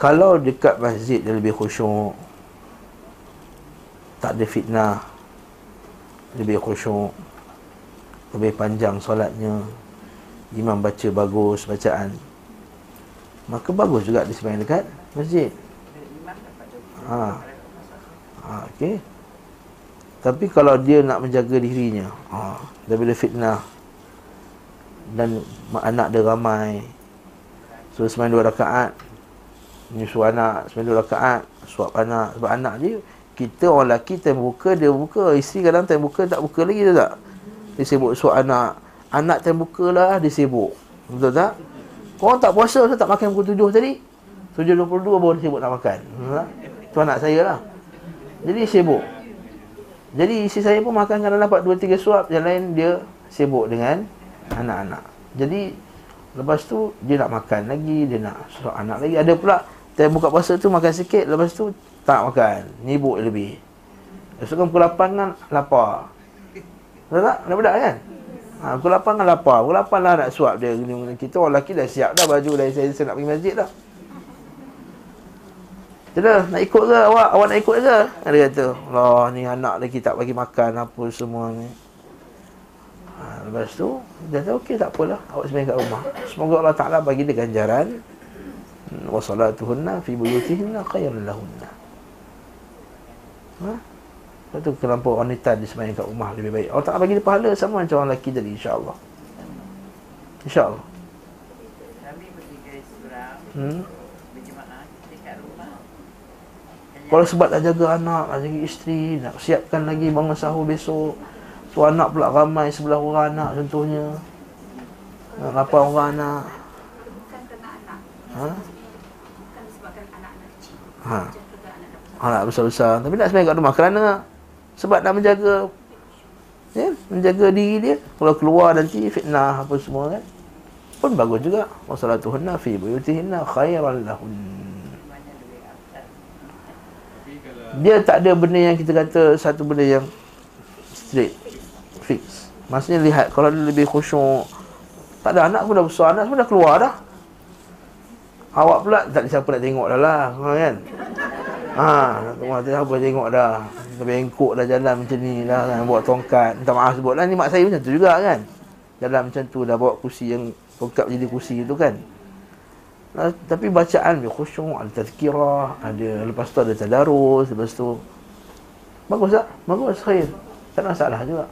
Kalau dekat masjid dia lebih khusyuk Tak ada fitnah Lebih khusyuk Lebih panjang solatnya Imam baca bagus bacaan Maka bagus juga dia sembahyang dekat masjid Ha. ha okey. Tapi kalau dia nak menjaga dirinya, ha, daripada fitnah dan anak dia ramai. So sembahyang dua rakaat. Menyusu anak, dua rakaat, suap anak sebab anak dia kita orang lelaki time buka dia buka, isteri kadang time buka tak buka lagi dia tak. Dia sibuk suap anak. Anak time buka lah dia sibuk. Betul tak? Korang tak puasa, saya tak makan pukul tujuh tadi. 7.22 baru dia sibuk nak makan. Ha? Tu anak saya lah. Jadi sibuk. Jadi isteri saya pun makan kadang dapat 2-3 suap. Yang lain dia sibuk dengan anak-anak. Jadi lepas tu dia nak makan lagi. Dia nak suap anak lagi. Ada pula time buka puasa tu makan sikit. Lepas tu tak makan. Nibuk lebih. Lepas tu kan pukul 8 kan lapar. Betul tak? Ada budak kan? Ha, pukul 8 kan lapar. Pukul 8 lah nak suap dia. Kita orang lelaki dah siap dah baju dah. Saya, nak pergi masjid dah. Tidak, nak ikut ke awak? Awak nak ikut ke? Dia kata, Allah ni anak lagi tak bagi makan apa semua ni. Ha, lepas tu, dia kata, okey tak apalah. Awak sembahyang kat rumah. Semoga Allah Ta'ala bagi dia ganjaran. Wa salatuhunna fi buyutihinna khairan lahunna. Ha? Lepas tu kenapa wanita dia sembahyang kat rumah lebih baik. Allah Ta'ala bagi dia pahala sama macam orang lelaki tadi insyaAllah. InsyaAllah. Kami pergi ke Surau Hmm? Berjemaah dekat rumah Kalau sebab nak jaga anak, nak jaga isteri, nak siapkan lagi bangun sahur besok. So anak pula ramai sebelah orang anak contohnya. Nak lapan orang anak. bukan kerana anak Ha? Ha. Anak besar-besar. Tapi nak sembahyang kat rumah kerana sebab nak menjaga ya, menjaga diri dia. Kalau keluar nanti fitnah apa semua kan. Pun bagus juga. Wassalatuhunna fi buyutihinna khairan lahun. Dia tak ada benda yang kita kata satu benda yang straight fix. Maksudnya lihat kalau dia lebih khusyuk tak ada anak pun dah besar, anak semua dah keluar dah. Awak pula tak ada siapa nak tengok dah lah, ha, kan? Ha, rumah tu siapa tengok dah. Bengkok dah jalan macam ni lah kan, bawa tongkat. Minta maaf sebut lah, ni mak saya macam tu juga kan. Jalan macam tu dah bawa kursi yang tongkat jadi kursi tu kan. Nah, tapi bacaan dia khusyuk, ada tazkirah, ada lepas tu ada tadarus, lepas tu bagus tak? Bagus, khair. Tak ada masalah juga.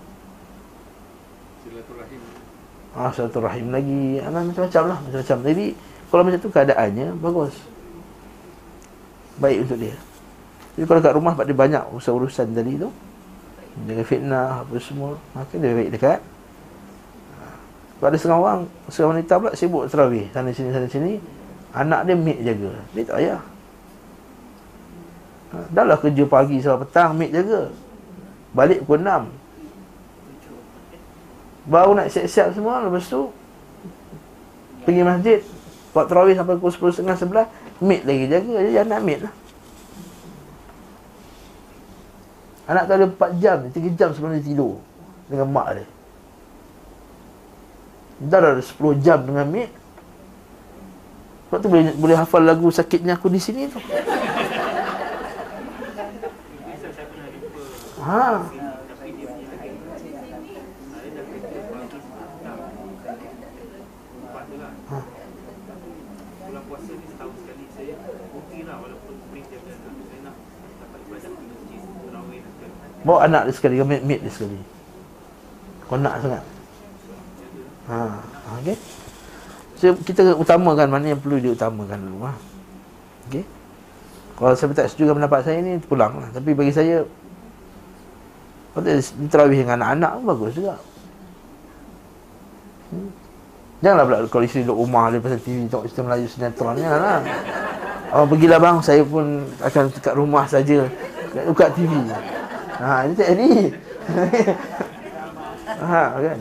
silaturahim Ah, satu rahim lagi. Ah, macam-macam lah, macam-macam. Jadi kalau macam tu keadaannya bagus. Baik untuk dia. Jadi kalau kat rumah dia banyak urusan-urusan tadi tu, dengan fitnah apa semua, maka dia baik dekat. Sebab ada setengah orang, setengah wanita pula sibuk terawih sana sini sana sini. Anak dia maid jaga. Dia tak payah. Ha, dah lah kerja pagi sampai petang maid jaga. Balik pukul 6. Baru nak siap-siap semua Lepas tu Pergi masjid Buat terawih sampai pukul 10.30 11 Maid lagi. Jaga Jadi anak maid lah. Anak tu ada 4 jam 3 jam sebelum dia tidur Dengan mak dia. Dah ada 10 jam dengan maid Sebab tu boleh, boleh hafal lagu Sakitnya aku di sini tu. Bisa saya pernah jumpa? Ha. Tapi dia punya lagi Saya dah kerja bagus Tak Empat tu lah Ha. Bulan puasa ni setahun sekali Saya rugilah walaupun boleh jaga anak Saya nak dapat ibadah di masjid Terawih dan sebagainya Bawa anak dia sekali, meet, meet dia sekali. Kau nak sangat. Ha, ha okey. So, kita utamakan mana yang perlu diutamakan dulu ha. Okey. Kalau saya tak setuju dengan pendapat saya ni pulang lah. Tapi bagi saya dia terawih dengan anak-anak pun bagus juga. Hmm. Janganlah pula kalau isteri duduk rumah dia pasal TV tengok cerita Melayu sinetron janganlah. Oh pergilah bang, saya pun akan dekat rumah saja buka TV. Ha, ini tak jadi. [LAUGHS] ha, kan?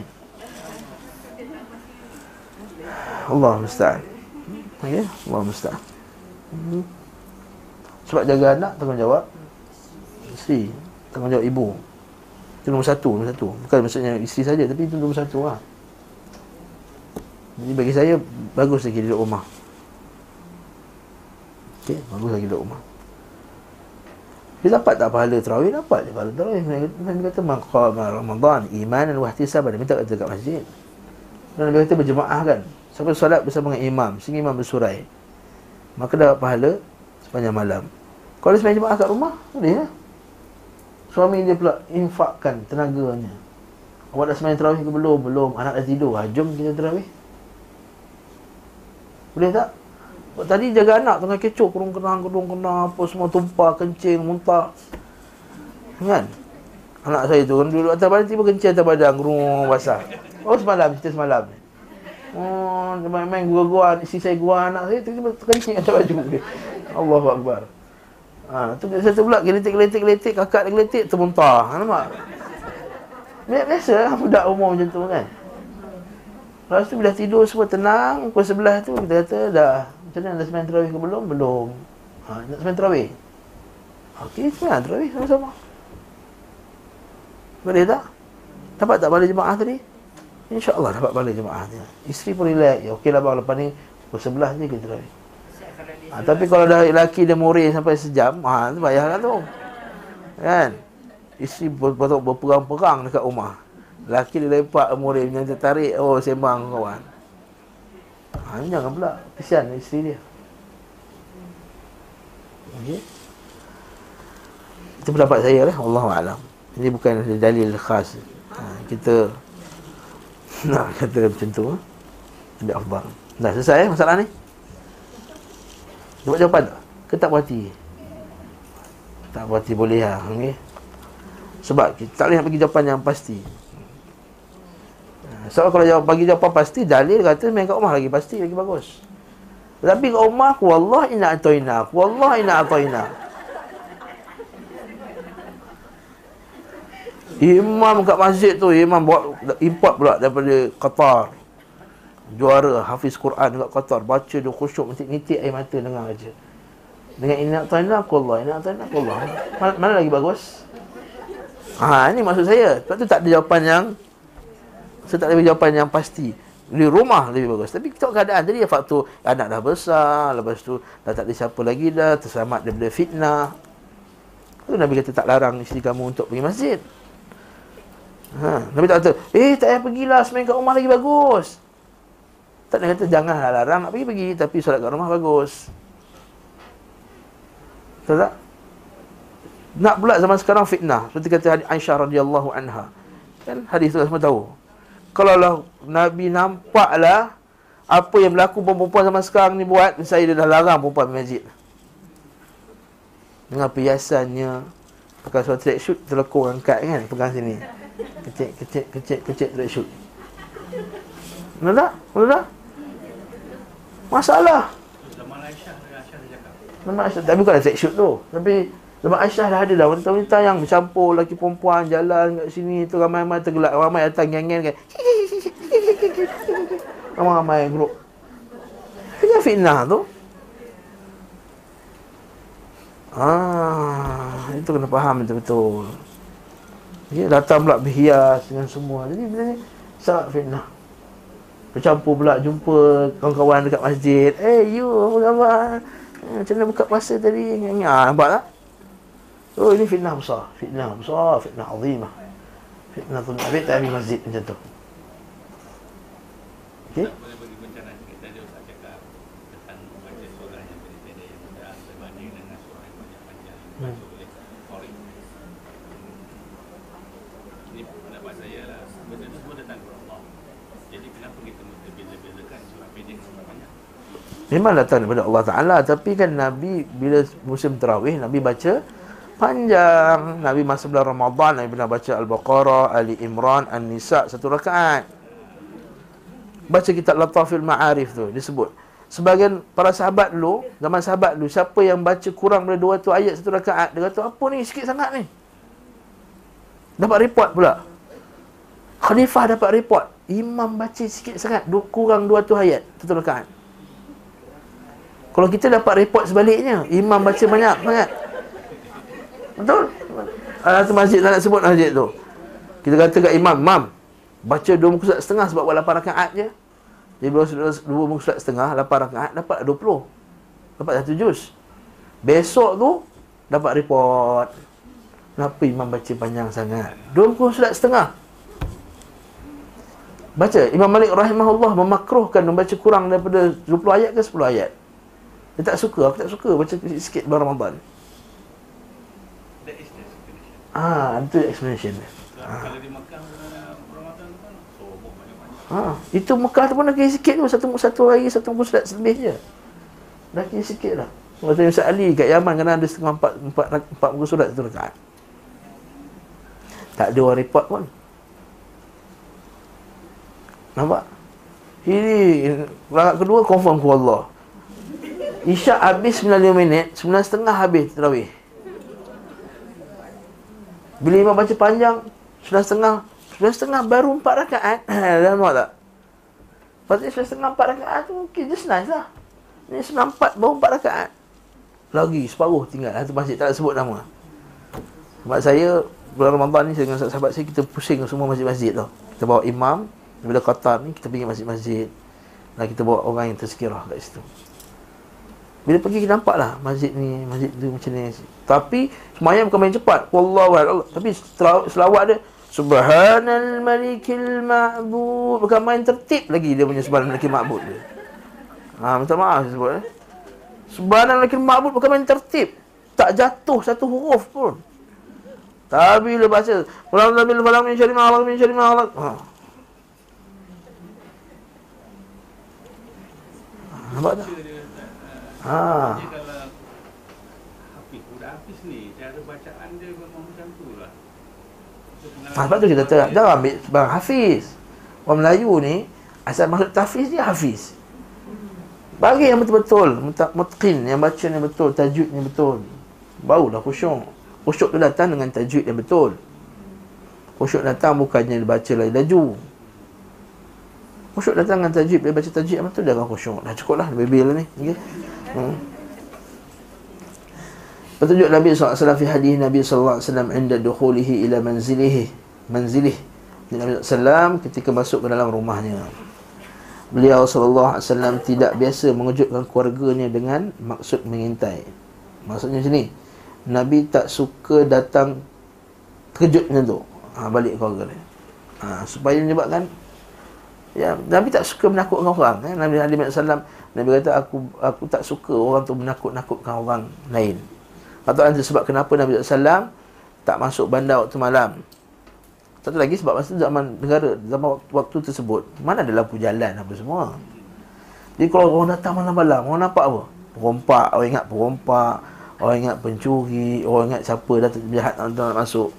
Allah musta'an. Okey, Allah musta'an. Hmm. Sebab jaga anak tanggungjawab isteri, tanggungjawab ibu. Itu nombor satu, nombor satu. Bukan maksudnya isteri saja, tapi itu nombor satu lah. Jadi bagi saya, bagus lagi duduk rumah. Okey, bagus lagi duduk rumah. Dia dapat tak pahala terawih? Dapat dia pahala terawih. Nabi kata, Maqama Ramadan, iman dan wahtisab. Dia minta kata dekat masjid. Dan Nabi kata berjemaah kan. Sampai solat bersama dengan imam. Sehingga imam bersurai. Maka dapat pahala sepanjang malam. Kalau dia sembahyang jemaah kat rumah, boleh lah. Suami dia pula infakkan tenaganya. Awak dah sembahyang terawih ke belum? Belum. Anak dah tidur. Ha, jom kita terawih. Boleh tak? Tadi jaga anak tengah kecoh kurung kenang, kurung kenang, apa semua tumpah, kencing, muntah. Kan? Anak saya tu kan duduk atas badan tiba kencing atas badan, kurung basah. Oh semalam, cerita semalam. Oh, dia main-main gua-gua, isi saya gua anak saya tiba-tiba kencing atas baju dia. Allahu Akbar. Ha, tu saya tu pula geletik-geletik-geletik, kakak dia geletik, termuntah. Ha, nampak? Biasa lah budak umur macam tu kan. Lepas tu bila tidur semua tenang, pukul sebelah tu kita kata dah macam mana dah sembahyang terawih ke belum? Belum. Ha, nak sembahyang terawih? Okey, sembahyang terawih sama-sama. Boleh tak? Dapat tak balik jemaah tadi? InsyaAllah dapat balik jemaah dia. Isteri pun relax. Ya, okey lah bang, lepas ni pukul sebelah je kita terawih. Ha, tapi kalau dah lelaki dia murid sampai sejam, ha, tu payahlah tu. Kan? Isteri patut berperang-perang dekat rumah. Lelaki dia lepak murid yang tertarik, oh sembang kawan. Ha, jangan pula. Kesian isteri dia. Okey. Itu pendapat saya lah. Allah Alam. Ini bukan dalil khas. Ha, kita [LAUGHS] nak kata macam tu. Ha? Lebih afdal. Dah selesai eh, masalah ni? Dapat jawapan tak? Ke tak berhati? Tak berhati boleh lah. Okay? Sebab kita tak boleh nak bagi jawapan yang pasti. Sebab kalau jawab, bagi jawapan pasti, dalil kata main kat rumah lagi pasti, lagi bagus. Tetapi kat rumah, aku Allah ina atoina. Aku Allah ina atoina. Imam kat masjid tu, imam buat import pula daripada Qatar. Juara hafiz Quran dekat Qatar. Baca dia khusyuk, nitik air mata dengar aja. Dengan ina atoina, aku Allah. Ina atoina, aku Allah. Mana, mana lagi bagus? Ha, ini maksud saya. Sebab tu tak ada jawapan yang saya tak ada jawapan yang pasti. Di rumah lebih bagus. Tapi kita keadaan tadi ya faktor anak dah besar, lepas tu dah tak ada siapa lagi dah, terselamat daripada fitnah. Tu Nabi kata tak larang isteri kamu untuk pergi masjid. Ha, Nabi tak kata, eh tak payah pergilah semain kat rumah lagi bagus. Tak nak kata janganlah larang nak pergi-pergi tapi solat kat rumah bagus. Betul tak? Nak pula zaman sekarang fitnah. Seperti kata Aisyah radhiyallahu anha. Kan hadis tu semua tahu. Kalau lah Nabi nampaklah apa yang berlaku perempuan zaman sekarang ni buat, saya dah larang perempuan masjid. Dengan perhiasannya pakai suara track shoot terlekor angkat kan pegang sini. Kecil kecil kecil kecil track shoot. Betul tak? Betul tak? Masalah. Zaman Aisyah Aisyah dah cakap Nama Aisyah Tapi bukan track shoot tu Tapi Zaman Aisyah dah ada dah Wanita-wanita yang bercampur Lelaki perempuan Jalan kat sini tu Ramai-ramai tergelak Ramai datang geng-geng kan Ramai-ramai grup Ini fitnah tu Ah, itu kena faham betul-betul. Dia datang pula berhias dengan semua. Jadi bila ni sangat fitnah. Bercampur pula jumpa kawan-kawan dekat masjid. Eh, hey, you apa khabar? Eh, Macam mana buka puasa tadi? Ah, nampak tak? Oh, ini fitnah besar. Fitnah besar, fitnah azimah. Fitnatul Abid tak habis masjid macam tu. Okey? Yang Hmm. Ini pendapat saya lah Benda itu semua datang dari Allah Jadi kenapa kita mesti beza-bezakan surah pendek dan surah panjang Memang datang daripada Allah Ta'ala Tapi kan Nabi Bila musim terawih Nabi baca Panjang. Nabi masa bulan Ramadan Nabi pernah baca Al-Baqarah Ali Imran An-Nisa Satu rakaat. Baca kitab Latafil Ma'arif tu Disebut. Sebagian para sahabat dulu Zaman sahabat dulu Siapa yang baca kurang daripada 200 ayat Satu rakaat Dia kata apa ni? Sikit sangat ni. Dapat report pula. Khalifah dapat report Imam baca sikit sangat Kurang 200 ayat Satu rakaat. Kalau kita dapat report sebaliknya, imam baca banyak sangat. Betul? Ada satu masjid tak nak sebut masjid tu. Kita kata kat imam, "Mam, baca dua muka surat setengah sebab buat 8 rakaat je." Jadi dua, dua, muka surat setengah, 8 rakaat dapat 20. Dapat satu juz. Besok tu dapat report. Kenapa imam baca panjang sangat? Dua muka surat setengah. Baca Imam Malik rahimahullah memakruhkan membaca kurang daripada 20 ayat ke 10 ayat. Dia tak suka, aku tak suka baca sikit bulan Ramadan. That is the explanation Ah, itu explanation dia. Kalau di Makkah uh, Ramadan tu kan Sobok banyak-banyak Ha, itu Mekah tu pun dah kira sikit tu satu satu hari satu muka surat lebih je. Dah kira sikit lah. Kata Ustaz Ali kat Yaman kena ada setengah empat, empat, empat muka surat satu rakaat. Tak ada orang report pun. Nampak? Ini rakaat kedua confirm ku Allah. Isyak habis 95 minit, 9 setengah habis terawih. Bila imam baca panjang, 9 setengah, 9 setengah baru 4 rakaat. [COUGHS] Dah nampak tak? Lepas tu 9 setengah 4 rakaat tu, okay, just nice lah. Ni 9 4 baru 4 rakaat. Lagi separuh tinggal. Satu masjid tak nak sebut nama. Sebab saya, bulan Ramadan ni dengan sahabat saya, kita pusing semua masjid-masjid tu. Kita bawa imam, daripada Qatar ni, kita pergi masjid-masjid. Dan kita bawa orang yang tersekirah kat situ. Bila pergi kita nampak lah masjid ni, masjid tu macam ni. Tapi semayang bukan main cepat. Wallahu a'lam. Tapi selawat, dia Subhanal Malikil Ma'bud. Bukan main tertib lagi dia punya Subhanal Malikil Ma'bud dia. Ha, minta maaf saya sebut eh. Subhanal Malikil Ma'bud bukan main tertib. Tak jatuh satu huruf pun. Tapi bila baca Walau nabil falam min syari ma halak min syari ma halak. Ha. Nampak tak? Baca dia Ustaz uh, Ha. Dia kalau Hafiz, budak Hafiz ni Cara bacaan dia memang macam tu lah Ha, sebab tu kita tak jangan ambil sebarang hafiz. Orang Melayu ni asal maksud tahfiz dia hafiz. Bagi yang betul-betul, mutqin, yang baca yang betul, tajwid yang betul. Barulah khusyuk. Khusyuk tu datang dengan tajwid yang betul. Khusyuk datang bukannya dia baca lagi laju. Khusyuk datang dengan tajwid, dia baca tajwid yang betul dia akan khusyuk. Dah cukup lah, lebih lah ni. Okay? Hmm. Petunjuk Nabi SAW fi hadis Nabi SAW Inda dukhulihi ila manzilihi Manzilih. Nabi SAW ketika masuk ke dalam rumahnya. Beliau SAW tidak biasa mengejutkan keluarganya dengan maksud mengintai. Maksudnya sini Nabi tak suka datang macam tu. Ha, Balik keluarga dia. Ha, Supaya menyebabkan Ya, Nabi tak suka menakutkan orang eh? Nabi Nabi SAW Nabi kata aku aku tak suka orang tu menakut-nakutkan orang lain atau ada sebab kenapa Nabi SAW tak masuk bandar waktu malam. Satu lagi sebab masa zaman negara, zaman waktu, waktu tersebut, mana ada lampu jalan apa semua. Jadi kalau orang datang malam-malam, orang nampak apa? Perompak, orang ingat perompak, orang ingat pencuri, orang ingat siapa dah jahat nak masuk.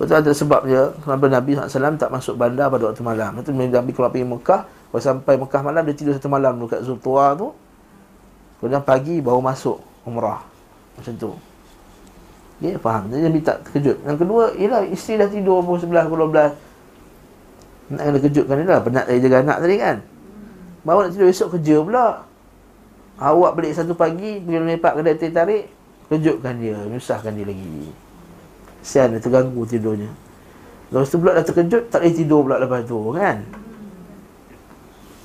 Betul ada sebab dia kenapa Nabi SAW tak masuk bandar pada waktu malam. Itu Nabi kalau pergi Mekah, kalau sampai Mekah malam, dia tidur satu malam dulu kat Zultuwa tu. Kemudian pagi baru masuk umrah. Macam tu. Dia faham. Jadi Nabi tak terkejut. Yang kedua Ialah isteri dah tidur Pukul 11 Pukul 12 Nak kena kejutkan dia lah. Penat dari jaga anak tadi kan? Baru nak tidur esok kerja pula. Awak balik satu pagi Pergi lepak kedai teh tarik Kejutkan dia. Menyusahkan dia lagi Sian dia terganggu tidurnya. Lepas tu pula dah terkejut Tak boleh tidur pula lepas tu kan?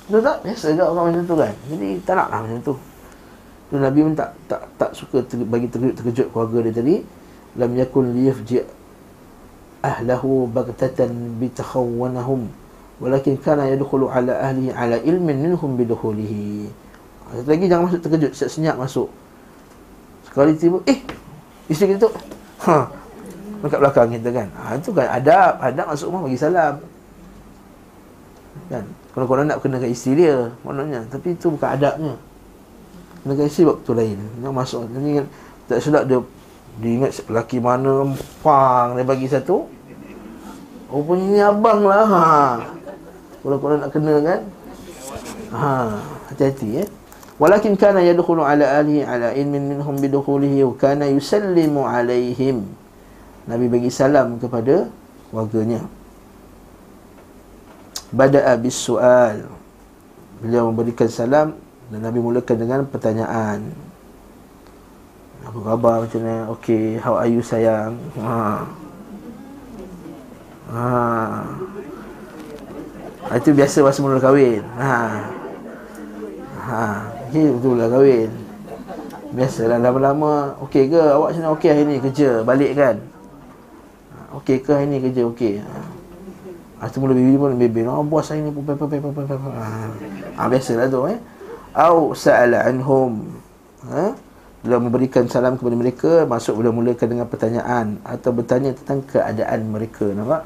Betul tak? Biasa juga orang macam tu kan? Jadi tak nak lah macam tu. Dan Nabi pun tak tak tak suka ter, bagi terkejut, terkejut keluarga dia tadi. Lam yakun liyafji ahlahu baghtatan bitakhawwanahum walakin kana yadkhulu ala ahlihi ala ilmin minhum bidukhulihi satu lagi jangan masuk terkejut senyap masuk. Sekali tiba eh isteri kita tu? Ha dekat belakang kita kan. Ha itu kan adab. Adab masuk rumah bagi salam. Kan? Kalau korang nak kena kenakan isteri dia maknanya. Tapi itu bukan adabnya. Kenakan isteri waktu lain. Yang masuk. Ni tak sedap dia dia ingat lelaki mana Pang Dia bagi satu. Rupanya ni abang lah ha. Kalau korang nak kena kan. Ha. Hati-hati eh Walakin kana yadkhulu ala alihi ala ilmin minhum bidukhulihi wa kana yusallimu alaihim. Nabi bagi salam kepada warganya. Bada'a bis su'al. Beliau memberikan salam dan Nabi mulakan dengan pertanyaan. Apa khabar macam ni? Okay, how are you sayang? Ha. Ha. Itu biasa masa mula kahwin. Ha. Ha. Okay, betul lah kahwin. Biasalah lama-lama. Okay ke? Awak macam okay hari ni kerja? Balik kan? Ha, okay ke hari ni kerja? Okay. Ha. Itu mula bibi pun bibi. Oh, bos hari ni. Ha. Biasalah tu eh. Au sa'ala anhum. Ha? beliau memberikan salam kepada mereka masuk beliau mulakan dengan pertanyaan atau bertanya tentang keadaan mereka nampak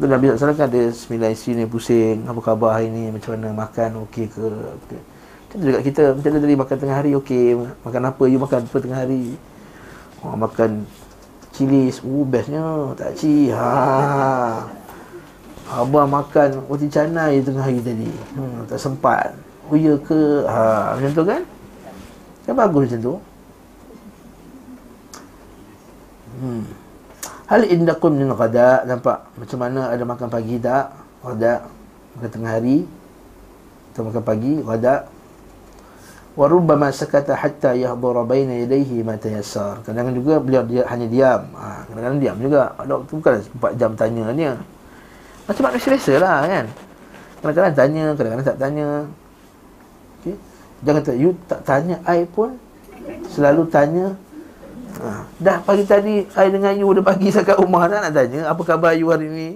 tu Nabi SAW kan ada sembilan isteri ni pusing apa khabar hari ni macam mana makan okey ke okay. macam tu juga kita macam tadi makan tengah hari okey makan apa you makan apa tengah hari oh, makan cili uh, bestnya. Tak ci ha Abah makan roti canai tengah hari tadi. Hmm, tak sempat. Oh ya ke? Ha macam tu kan? Kan bagus macam tu. Hmm. Hal indakum min ghada. Nampak macam mana ada makan pagi tak? Ghada. Makan tengah hari. Atau makan pagi ghada wa rubbama sakata hatta yahdura baina yadayhi ma tayassar. Kadang-kadang juga beliau dia hanya diam. Ha, kadang-kadang diam juga. Ada waktu bukan 4 jam tanya dia. Macam manusia biasa lah kan. Kadang-kadang tanya, kadang-kadang tak tanya. Okey. Jangan kata you tak tanya I pun Selalu tanya ha, Dah pagi tadi I dengan you dah pagi dekat rumah dah nak tanya Apa khabar you hari ni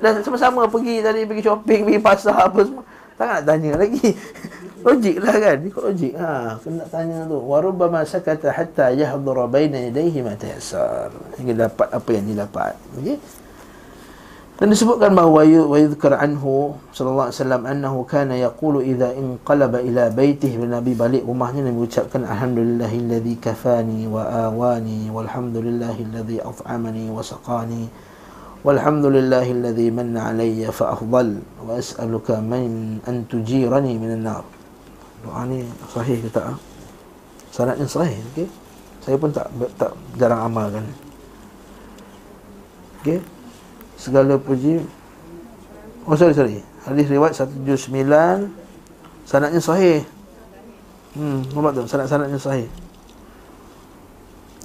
Dah sama-sama pergi tadi Pergi shopping, pergi pasar apa semua Tak nak tanya lagi [LAUGHS] Logik lah kan Ikut logik ha, Kena tanya tu. Warubama sakata hatta yahdura baina yadaihi ma Hingga dapat apa yang didapat. Okey? Dan disebutkan bahawa wa yudhkar anhu sallallahu alaihi wasallam annahu kana yaqulu idza inqalaba ila baitihi bin nabi balik rumahnya nabi ucapkan alhamdulillahilladzi kafani wa awani walhamdulillahilladzi at'amani wa saqani walhamdulillahilladzi manna alayya fa afdal wa as'aluka man an tujirani minan nar doa ni sahih ke tak sanadnya sahih okey? Saya pun tak tak jarang amalkan. Okey? Segala puji. Oh sorry sorry. Hadis riwayat 179 Sanatnya sahih. Hmm nampak tu sanat-sanatnya sahih.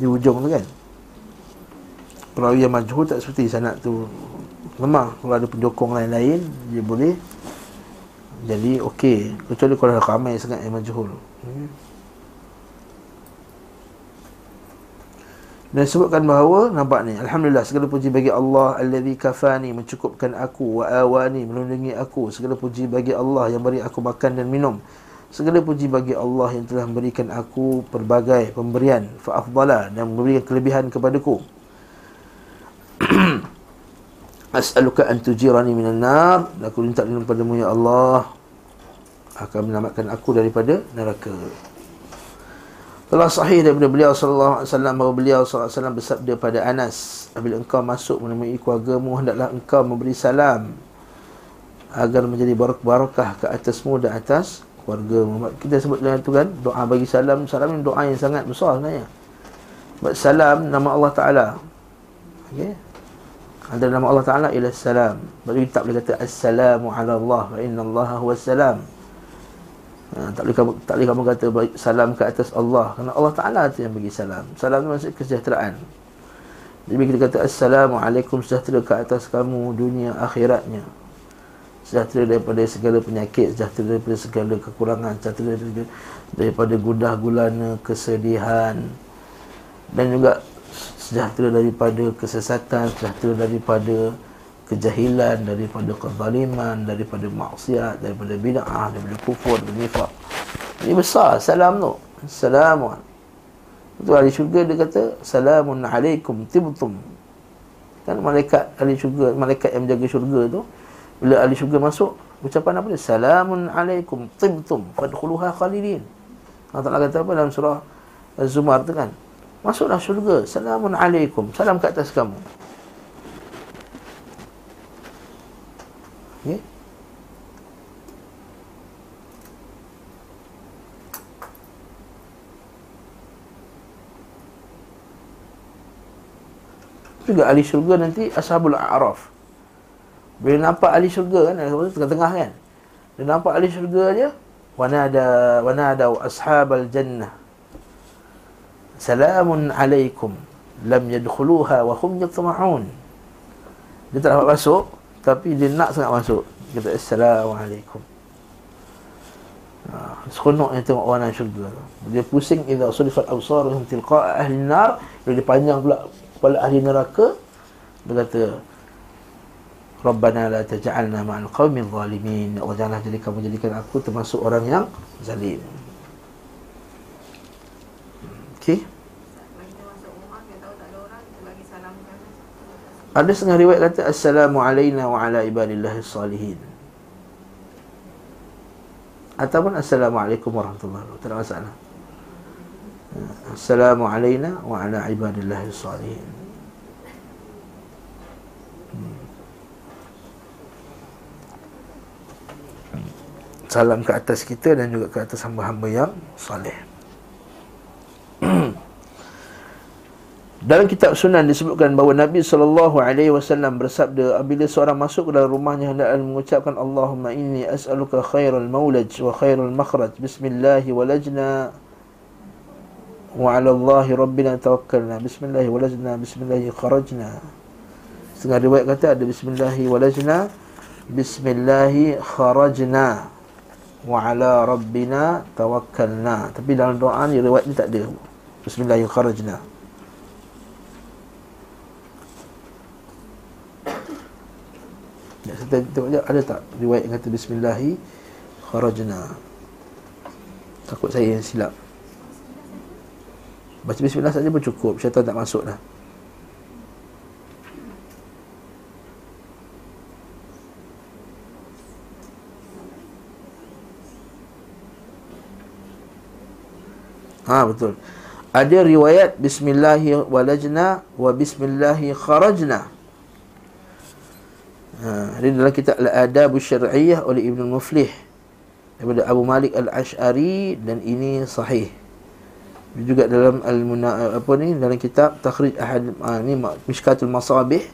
Di ujung tu kan? Perawi yang majhul tak seperti sanat tu Lemah. Kalau ada penyokong lain-lain Dia boleh Jadi okey. Kecuali kalau ada ramai sangat yang majhul. Hmm. Dan sebutkan bahawa nampak ni alhamdulillah segala puji bagi Allah allazi kafani mencukupkan aku wa awani melindungi aku. Segala puji bagi Allah yang beri aku makan dan minum. Segala puji bagi Allah yang telah memberikan aku pelbagai pemberian. Fa afdala dan memberikan kelebihan kepadaku [CLEARS THROAT] as'aluka an tujirani minan nar aku minta lindung padamu ya Allah akan menyelamatkan aku daripada neraka telah sahih daripada beliau sallallahu alaihi wasallam bahawa beliau sallallahu alaihi wasallam bersabda pada Anas, apabila engkau masuk menemui keluargamu hendaklah engkau memberi salam agar menjadi barakah ke atasmu dan atas keluarga Kita sebut dengan itu kan doa bagi salam, salam ini doa yang sangat besar sebenarnya. Sebab salam nama Allah Taala. Okey. Ada nama Allah Taala ialah salam. Bagi tak boleh kata assalamu ala Allah wa inna Allah huwa salam. Ha, tak boleh kamu tak boleh kamu kata salam ke atas Allah kerana Allah Taala tu yang bagi salam. Salam tu maksud kesejahteraan. Jadi kita kata assalamualaikum sejahtera ke atas kamu dunia akhiratnya. Sejahtera daripada segala penyakit, sejahtera daripada segala kekurangan, sejahtera daripada, daripada gundah gulana, kesedihan dan juga sejahtera daripada kesesatan, sejahtera daripada kejahilan, daripada kezaliman, daripada maksiat, daripada bid'ah, daripada kufur, daripada nifak. Ini besar salam tu. Assalamu Itu ahli syurga dia kata Salamun alaikum tibtum Kan malaikat ahli syurga Malaikat yang menjaga syurga tu Bila ahli syurga masuk Ucapan apa dia? Salamun alaikum tibtum Fadkhuluha khalidin Allah Ta'ala kata apa dalam surah Az-Zumar tu kan Masuklah syurga. Salamun alaikum. Salam ke atas kamu. Okay juga ahli syurga nanti ashabul a'raf. Bila nampak ahli syurga kan tengah-tengah kan. Dia nampak ahli syurga dia wana ada wana ada ashabal jannah salamun alaikum lam yadkhuluha wa hum yatma'un. Dia tak dapat masuk tapi dia nak sangat masuk. Dia kata assalamualaikum Ha, seronok yang tengok orang syurga. Dia pusing Iza surifat awsarahum tilqa'a ahli nar. Dia panjang pula kepala ahli neraka dia kata Rabbana la taj'alna ma'al qawmi zalimin. Allah janganlah jadikan aku termasuk orang yang zalim Okey. Ada setengah riwayat kata Assalamu alayna wa ala ibadillahi salihin Ataupun Assalamualaikum warahmatullahi wabarakatuh. Tak ada masalah. Assalamu alayna wa ala ibadillahi salihin Salam ke atas kita dan juga ke atas hamba-hamba yang salih [CLEARS THROAT] Dalam kitab sunan disebutkan bahawa Nabi sallallahu alaihi wasallam bersabda apabila seorang masuk ke dalam rumahnya hendaklah mengucapkan Allahumma inni as'aluka khairal maulaj wa khairal makhraj bismillah walajna wa 'ala Allah rabbina tawakkalna. Bismillah walajna bismillah kharajna. Setengah riwayat kata ada bismillah walajna bismillah kharajna wa 'ala rabbina tawakkalna. Tapi dalam doa ni riwayat ni tak ada bismillah kharajna. Ya, saya tengok je, ada tak riwayat yang kata Bismillah Kharajna? Takut saya yang silap. Baca bismillah saja pun cukup. Syaitan tak masuk dah. Ha betul. Ada riwayat bismillahi walajna wa bismillahi kharajna. Ha, ini dalam kitab Al-Adab Syar'iyyah oleh Ibn Muflih daripada Abu Malik Al-Ash'ari dan ini sahih. Juga dalam al apa ni dalam kitab takhrij ahad ha, ni mishkatul masabih.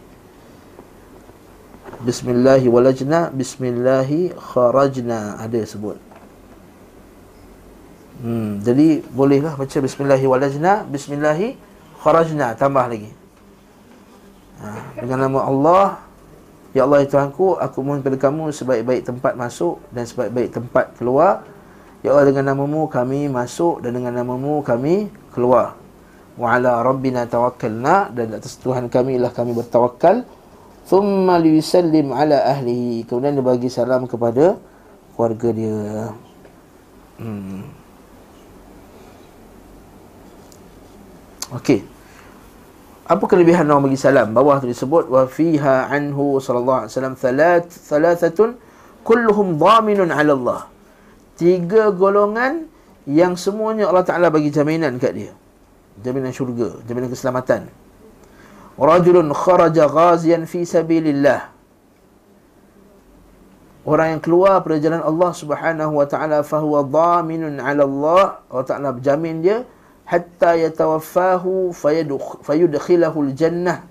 Bismillah walajna bismillah kharajna. Ada sebut hmm jadi bolehlah baca bismillah walajna bismillah kharajna tambah lagi ha, dengan nama Allah Ya Allah ya Tuhanku aku mohon kepada kamu sebaik-baik tempat masuk dan sebaik-baik tempat keluar Ya Allah dengan namamu kami masuk dan dengan namamu kami keluar. Wa ala rabbina tawakkalna dan atas Tuhan kami lah kami bertawakal. Thumma liyusallim ala ahlihi. Kemudian dia bagi salam kepada keluarga dia. Hmm. Okey. Apa kelebihan orang bagi salam? Bawah tu disebut wa fiha anhu sallallahu alaihi wasallam thalath thalathatun kulluhum dhaminun ala Allah. Tiga golongan yang semuanya Allah Ta'ala bagi jaminan kat dia. Jaminan syurga, jaminan keselamatan. Rajulun kharaja ghazian fi sabilillah. Orang yang keluar pada jalan Allah Subhanahu wa taala fahuwa dhaminun 'ala Allah. Allah Taala berjamin dia hatta yatawaffahu fayudkhilahu al-jannah.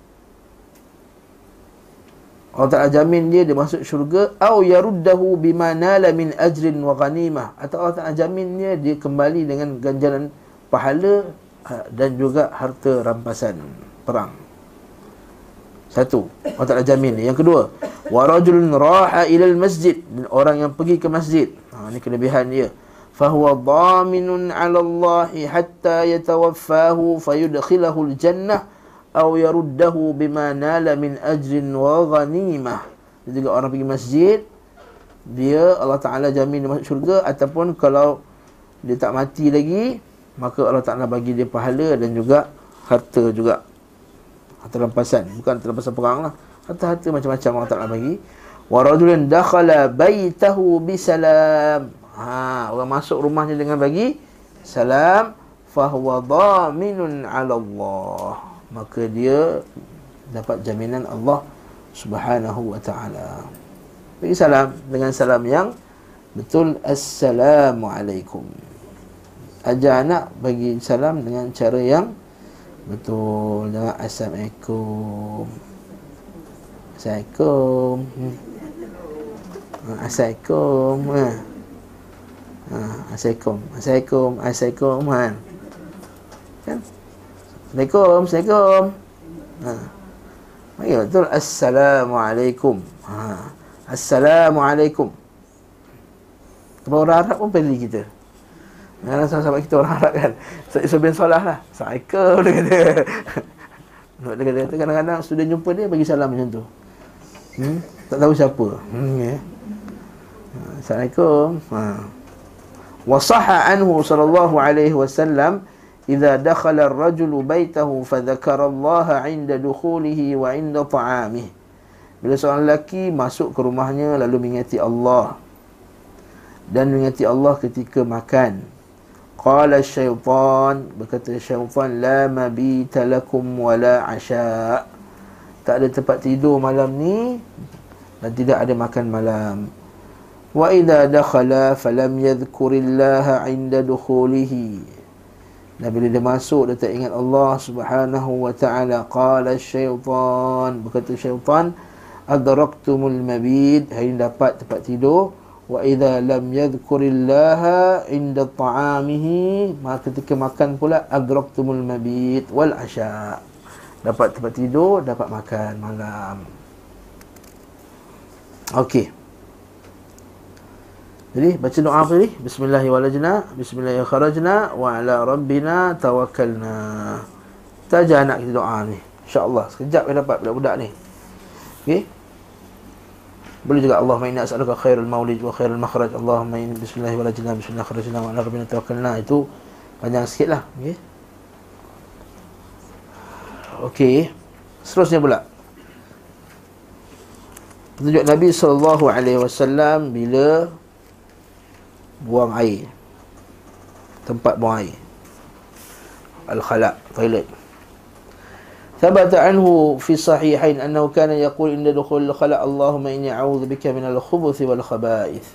Allah Ta'ala jamin dia dia masuk syurga. Au yaruddahu bima nala min ajrin wa ghanimah. Atau Allah Ta'ala jamin dia dia kembali dengan ganjaran pahala ha, dan juga harta rampasan perang. Satu Allah Ta'ala jamin dia. Yang kedua wa rajulun raha ila masjid. Orang yang pergi ke masjid. Ha, ini kelebihan dia dhaminun ala Allah hatta yatawaffahu fayudkhilahu al-jannah aw yaruddahu bima nala min ajrin wa ghanimah. Jadi juga orang pergi masjid dia Allah Taala jamin dia masuk syurga ataupun kalau dia tak mati lagi maka Allah Taala bagi dia pahala dan juga harta juga. Harta rampasan, bukan harta rampasan perang lah. Harta-harta macam-macam Allah Taala bagi. Wa rajulun dakhala baitahu bisalam. Ha, orang masuk rumahnya dengan bagi salam fahuwa dhaminun 'ala Allah. Maka dia dapat jaminan Allah Subhanahu wa taala. Bagi salam dengan salam yang betul assalamualaikum. Ajar anak bagi salam dengan cara yang betul dengan assalamualaikum. Assalamualaikum. Hmm. Assalamualaikum. Ha. Ha, Assalamualaikum. Assalamualaikum. Assalamualaikum. Ha. Kan? Assalamualaikum. Assalamualaikum. Ha. Mari betul. Assalamualaikum. Ha. Assalamualaikum. Sebab orang Arab pun pilih kita. Kadang sahabat kita orang Arab kan. Isa bin Salah lah. Assalamualaikum dia kata. [LAUGHS] Dia kata kadang-kadang student jumpa dia bagi salam macam tu. Hmm? Tak tahu siapa. Hmm, yeah. Assalamualaikum. Ha. وصح عنه صلى الله عليه وسلم إذا دخل الرجل بيته فذكر الله عند دخوله وعند طعامه. Bila seorang lelaki masuk ke rumahnya lalu mengingati Allah. Dan mengingati Allah ketika makan. Qala syaitan Berkata syaitan La mabita lakum wala asya' Tak ada tempat tidur malam ni Dan tidak ada makan malam. Wa idza dakhala falam yadhkurillaha 'inda dukhulihi. Dan bila dia masuk dia tak ingat Allah Subhanahu wa taala. Qala syaitan berkata syaitan adraktumul mabid. Hari dapat tempat tidur. Wa idza lam yadhkurillaha 'inda ta'amihi. Maka ketika makan pula adraktumul mabid wal asya. Dapat tempat tidur dapat makan malam. Okey jadi baca doa apa ni? Bismillahirrahmanirrahim. Bismillahirrahmanirrahim. Wa ala rabbina tawakkalna. Kita ajar anak kita doa ni. InsyaAllah. Sekejap dia dapat budak-budak ni. Okey. Boleh juga Allahumma inna as'aluka khairul maulid wa khairul makhraj. Allahumma inna bismillahirrahmanirrahim. Bismillahirrahmanirrahim. Wa ala rabbina tawakkalna. Itu panjang sikit lah. Okey. Okey. Seterusnya pula. Petunjuk Nabi SAW bila buang air tempat buang air al-khala toilet ثبت عنه في الصحيحين أنه كان يقول عند دخول الخلاء اللهم إني أعوذ بك من الخبث والخبائث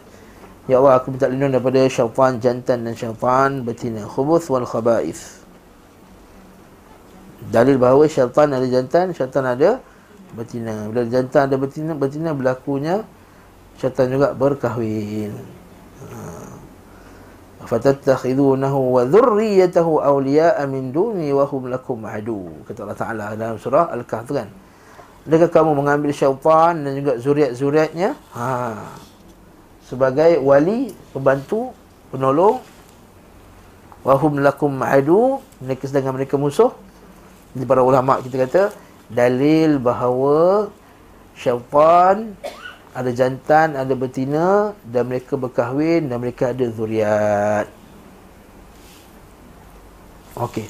Ya Allah aku minta lindung daripada syaitan jantan dan syaitan betina khubuth wal khaba'ith Dalil bahawa syaitan ada jantan, syaitan ada betina Bila jantan ada betina, betina berlakunya syaitan juga berkahwin fatattakhidunahu wa dhurriyyatahu awliya'a min duni wa hum lakum adu kata Allah Taala dalam surah al-kahf kan. Adakah kamu mengambil syaitan dan juga zuriat-zuriatnya? Ha. Sebagai wali pembantu penolong wa hum lakum adu mereka sedang mereka musuh. Jadi para ulama kita kata dalil bahawa syaitan ada jantan, ada betina dan mereka berkahwin dan mereka ada zuriat. Okey.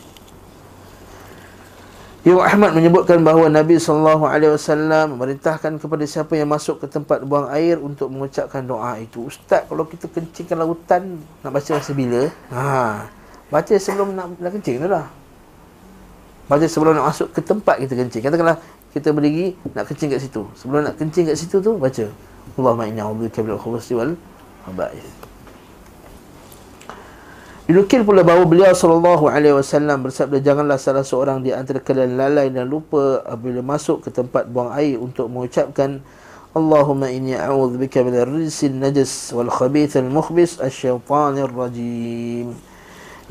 Imam Ahmad menyebutkan bahawa Nabi sallallahu alaihi wasallam memerintahkan kepada siapa yang masuk ke tempat buang air untuk mengucapkan doa itu. Ustaz, kalau kita kencingkan lautan nak baca masa bila? Ha. Baca sebelum nak, nak kencing tu lah. Baca sebelum nak masuk ke tempat kita kencing. Katakanlah kita berdiri nak kencing kat situ. Sebelum nak kencing kat situ tu baca Allahumma inna a'udzubika minal khubuthi wal khaba'ith. Dinukil pula bahawa beliau sallallahu alaihi wasallam bersabda janganlah salah seorang di antara kalian lalai dan lupa apabila masuk ke tempat buang air untuk mengucapkan Allahumma inni a'udzubika minal rijsil najas wal khabith al mukhbis asy-syaitanir rajim.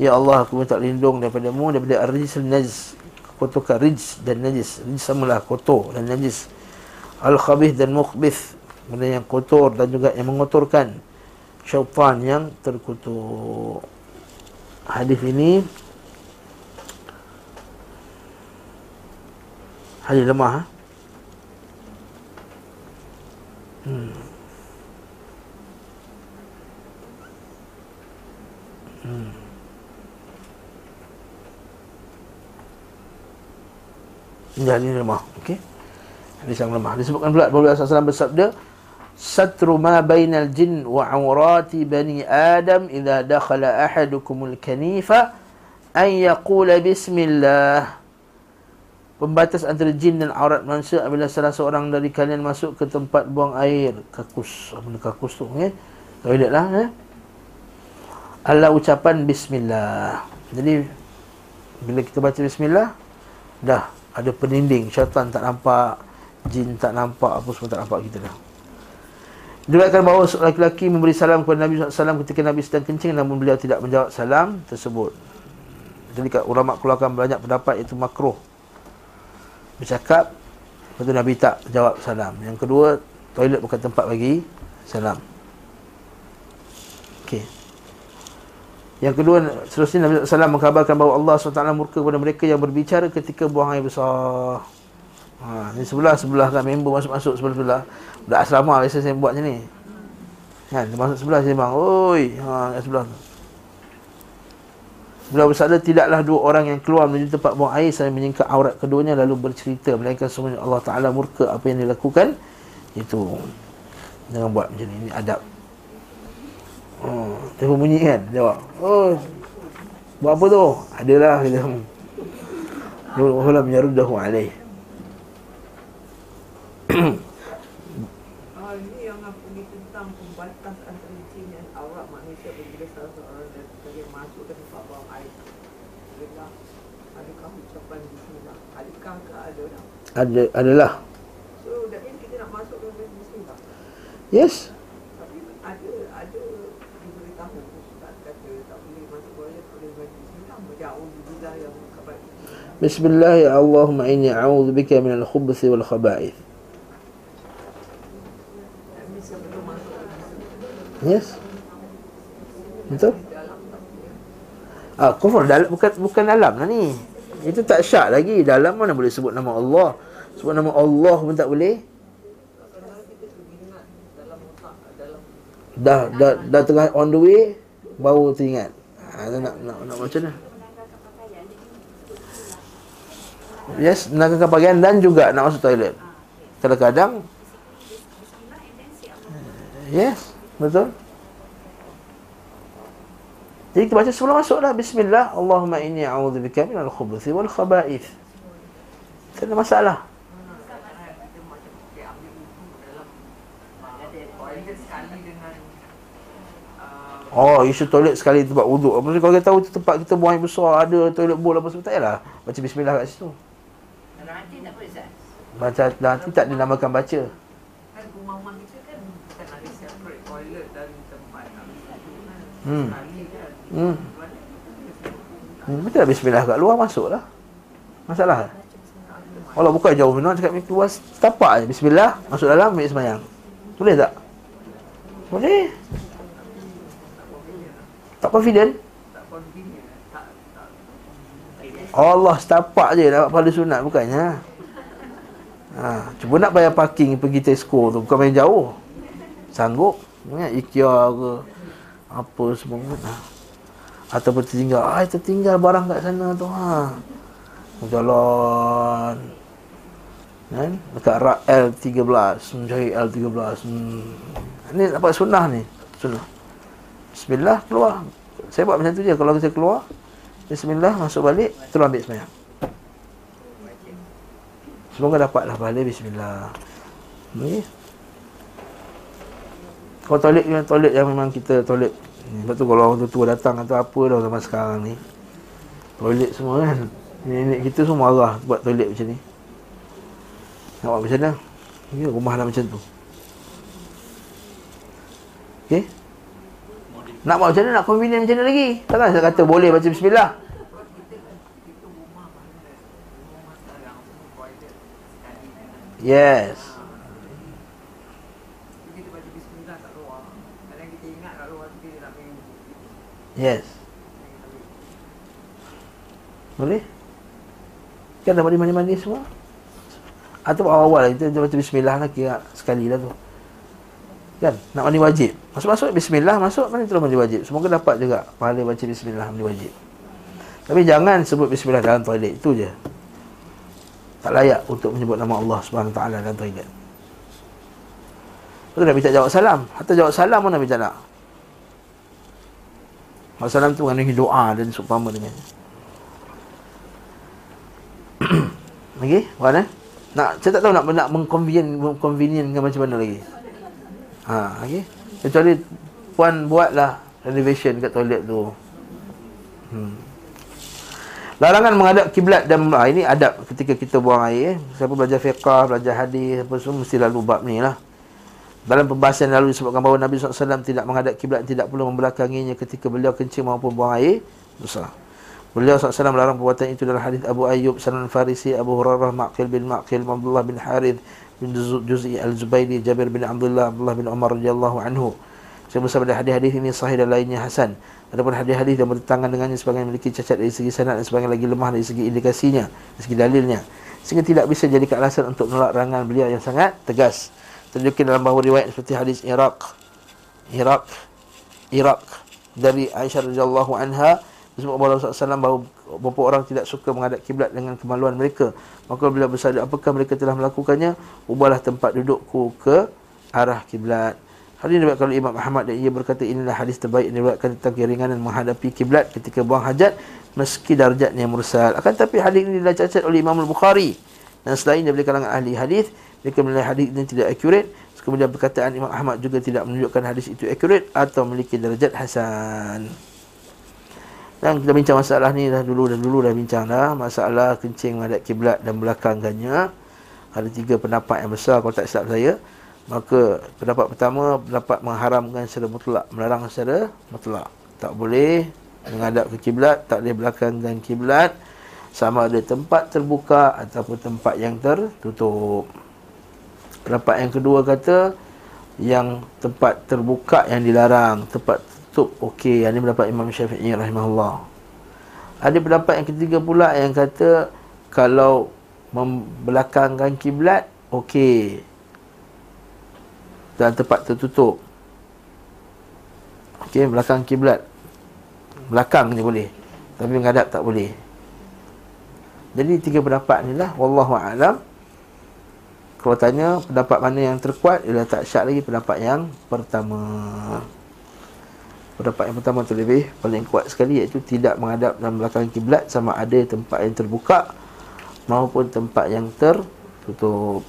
Ya Allah aku minta lindung daripadamu daripada ar-rijsil najas kotorkan rijs dan najis rijs samalah kotor dan najis al-khabith dan mukhbith benda yang kotor dan juga yang mengotorkan syaitan yang terkutuk hadis ini Hadis lemah ha? Hmm. Hmm. Hadis lemah. Okey. Hadis yang lemah. Disebutkan pula Nabi SAW bersabda, "Satru ma bainal jin wa awrati bani Adam idza dakhala ahadukumul kanifa an yaqula bismillah." Pembatas antara jin dan aurat manusia apabila salah seorang dari kalian masuk ke tempat buang air kakus. Apa ni kakus tu? Okay? Toilet lah. Eh? Allah ucapan bismillah. Jadi bila kita baca bismillah dah ada peninding syaitan tak nampak jin tak nampak apa semua tak nampak kita dah Diriwayatkan bahawa laki-laki memberi salam kepada Nabi SAW ketika Nabi sedang kencing namun beliau tidak menjawab salam tersebut. Jadi ulama keluarkan banyak pendapat itu makruh. Bercakap Lepas Nabi tak jawab salam Yang kedua Toilet bukan tempat bagi Salam Okey yang kedua, seterusnya Nabi SAW mengkabarkan bahawa Allah SWT murka kepada mereka yang berbicara ketika buang air besar. Ha, ni sebelah-sebelah kan member masuk-masuk sebelah-sebelah. Budak asrama biasa saya buat macam ni. Kan, dia masuk sebelah saya bang. Oi, ha, sebelah tu. Beliau bersabda tidaklah dua orang yang keluar menuju tempat buang air sambil menyingkap aurat keduanya lalu bercerita melainkan semuanya Allah Taala murka apa yang dilakukan itu jangan buat macam ni ini adab Oh, telefon bunyi kan? Jawab. Oh. Buat apa tu? Adalah kita. Nurul Hulam yaruddahu alaih. Ah, ke ada adalah. So, that means kita nak masuk ke bismillah. Yes. Tapi ada, ada diberitahu Ustaz kata tak boleh masuk toilet, tak boleh baca bismillah. Macam Alhamdulillah yang kabar. Bismillah ya Allahumma inni a'udzu bika minal khubuthi wal khaba'ith. Yes. Betul? Ah, kufur dalam bukan bukan dalam lah ni. Itu tak syak lagi. Dalam mana boleh sebut nama Allah? Sebut nama Allah pun tak boleh. Dah dah dah tengah on the way baru teringat. Ha, nak nak, nak macam mana? Menanggalkan pakaian Jadi sebut bismillah Yes, menanggalkan pakaian dan juga nak masuk toilet. Kadang-kadang say Allah Yes, betul. Jadi kita baca sebelum masuk dah Bismillah Allahumma inni a'udzubika minal khubuthi wal khaba'ith. Tak ada masalah. Oh, isu toilet sekali tempat wuduk. Apa kalau kita tahu tempat kita buang air besar Ada toilet bowl apa semua Tak payahlah. Baca Bismillah kat situ Kalau nanti tak boleh Ustaz. Baca nanti tak dinamakan baca. Kan kan Hmm. kan. Hmm. Hmm, Betul lah Bismillah kat luar masuk lah Masalah Allah bukan jauh Nak cakap keluar Tapak je. Bismillah Masuk dalam Ambil semayang. Boleh tak? Boleh. Tak confident? Allah setapak je dapat pahala sunat bukannya. Ha, cuba nak bayar parking pergi Tesco tu bukan main jauh. Sanggup. Ingat IKEA ke apa semua. Ha. Ataupun tertinggal, ai tertinggal barang kat sana tu ha. Jalan. Kan? Dekat rak L13, mencari L13. Hmm. Ni dapat sunnah ni. Sunnah. Bismillah keluar. Saya buat macam tu je kalau saya keluar. Bismillah masuk balik terus ambil semayang. Semoga dapatlah pahala bismillah. Ni. Kalau toilet yang toilet yang memang kita toilet Lepas tu kalau orang tua datang atau apa dah zaman sekarang ni Toilet semua kan Nenek kita semua marah buat toilet macam ni Nak buat macam mana? Ya, rumah dah macam tu Okay Nak buat macam mana? Nak convenient macam mana lagi? Takkan saya kata boleh baca bismillah sebab kita kan kita rumah mana rumah sekarang semua toilet sekali kan Yes So, kita baca bismillah kat luar kadang kita ingat kat luar tu kita nak pergi wudu Yes Boleh? Kan dah mandi-mandi semua? Atau awal-awal kita baca bismillah lah kira sekali lah tu. Kan? Nak mandi wajib. Masuk-masuk bismillah, masuk mandi terus mandi wajib. Semoga dapat juga pahala baca bismillah mandi wajib. Tapi jangan sebut bismillah dalam toilet itu je. Tak layak untuk menyebut nama Allah Subhanahu taala dalam toilet. Betul Nabi tak jawab salam. Hatta jawab salam pun Nabi tak nak. Salam tu mengandungi doa dan seumpama dengan. [CLEARS THROAT] Okey, mana? Nak saya tak tahu nak nak mengconvenient mengconvenient dengan macam mana lagi. Ha, okey. Kecuali puan buatlah renovation kat toilet tu. Hmm. Larangan menghadap kiblat dan ah, ini adab ketika kita buang air. Eh. Siapa belajar fiqah, belajar hadis apa semua mesti lalu bab ni lah. Dalam pembahasan lalu disebutkan bahawa Nabi SAW tidak menghadap kiblat tidak perlu membelakanginya ketika beliau kencing maupun buang air. Besar. Beliau SAW melarang perbuatan itu dalam hadis Abu Ayyub, Sanan Farisi, Abu Hurairah, Maqil bin Maqil, Abdullah bin Harith bin Juz'i Al-Zubaydi, Jabir bin Abdullah, Abdullah bin Umar radhiyallahu anhu. Saya bersama hadis-hadis ini sahih dan lainnya hasan. Adapun hadis-hadis yang bertentangan dengannya sebagian memiliki cacat dari segi sanad dan sebagian lagi lemah dari segi indikasinya, dari segi dalilnya. Sehingga tidak bisa jadi alasan untuk menolak rangan beliau yang sangat tegas. Tunjukkan dalam bahawa riwayat seperti hadis Iraq, Iraq, Iraq dari Aisyah radhiyallahu anha Sebab Allah SAW bahawa beberapa orang tidak suka menghadap kiblat dengan kemaluan mereka. Maka bila bersabda, apakah mereka telah melakukannya? Ubahlah tempat dudukku ke arah kiblat. Hadis ini kalau Imam Ahmad dan ia berkata inilah hadis terbaik yang diriwayatkan tentang keringanan menghadapi kiblat ketika buang hajat meski darjatnya mursal. Akan tapi hadis ini adalah cacat oleh Imam Al-Bukhari dan selain daripada kalangan ahli hadis mereka menilai hadis ini tidak akurat. Kemudian perkataan Imam Ahmad juga tidak menunjukkan hadis itu akurat atau memiliki darjat hasan. Dan kita bincang masalah ni dah dulu dan dulu dah bincang dah Masalah kencing menghadap kiblat dan belakangnya Ada tiga pendapat yang besar kalau tak silap saya Maka pendapat pertama Pendapat mengharamkan secara mutlak Melarang secara mutlak. Tak boleh menghadap ke kiblat Tak boleh belakangkan kiblat Sama ada tempat terbuka Ataupun tempat yang tertutup. Pendapat yang kedua kata Yang tempat terbuka yang dilarang Tempat tutup okey. Ini pendapat Imam Syafi'i rahimahullah. Ada pendapat yang ketiga pula yang kata kalau membelakangkan kiblat okey dan tempat tertutup. Okey belakang kiblat. Belakang je boleh tapi menghadap tak boleh. Jadi tiga pendapat ni lah. Wallahu alam. Kalau tanya pendapat mana yang terkuat ialah tak syak lagi pendapat yang pertama. Pendapat yang pertama tu lebih paling kuat sekali iaitu tidak menghadap dalam belakang kiblat sama ada tempat yang terbuka maupun tempat yang tertutup.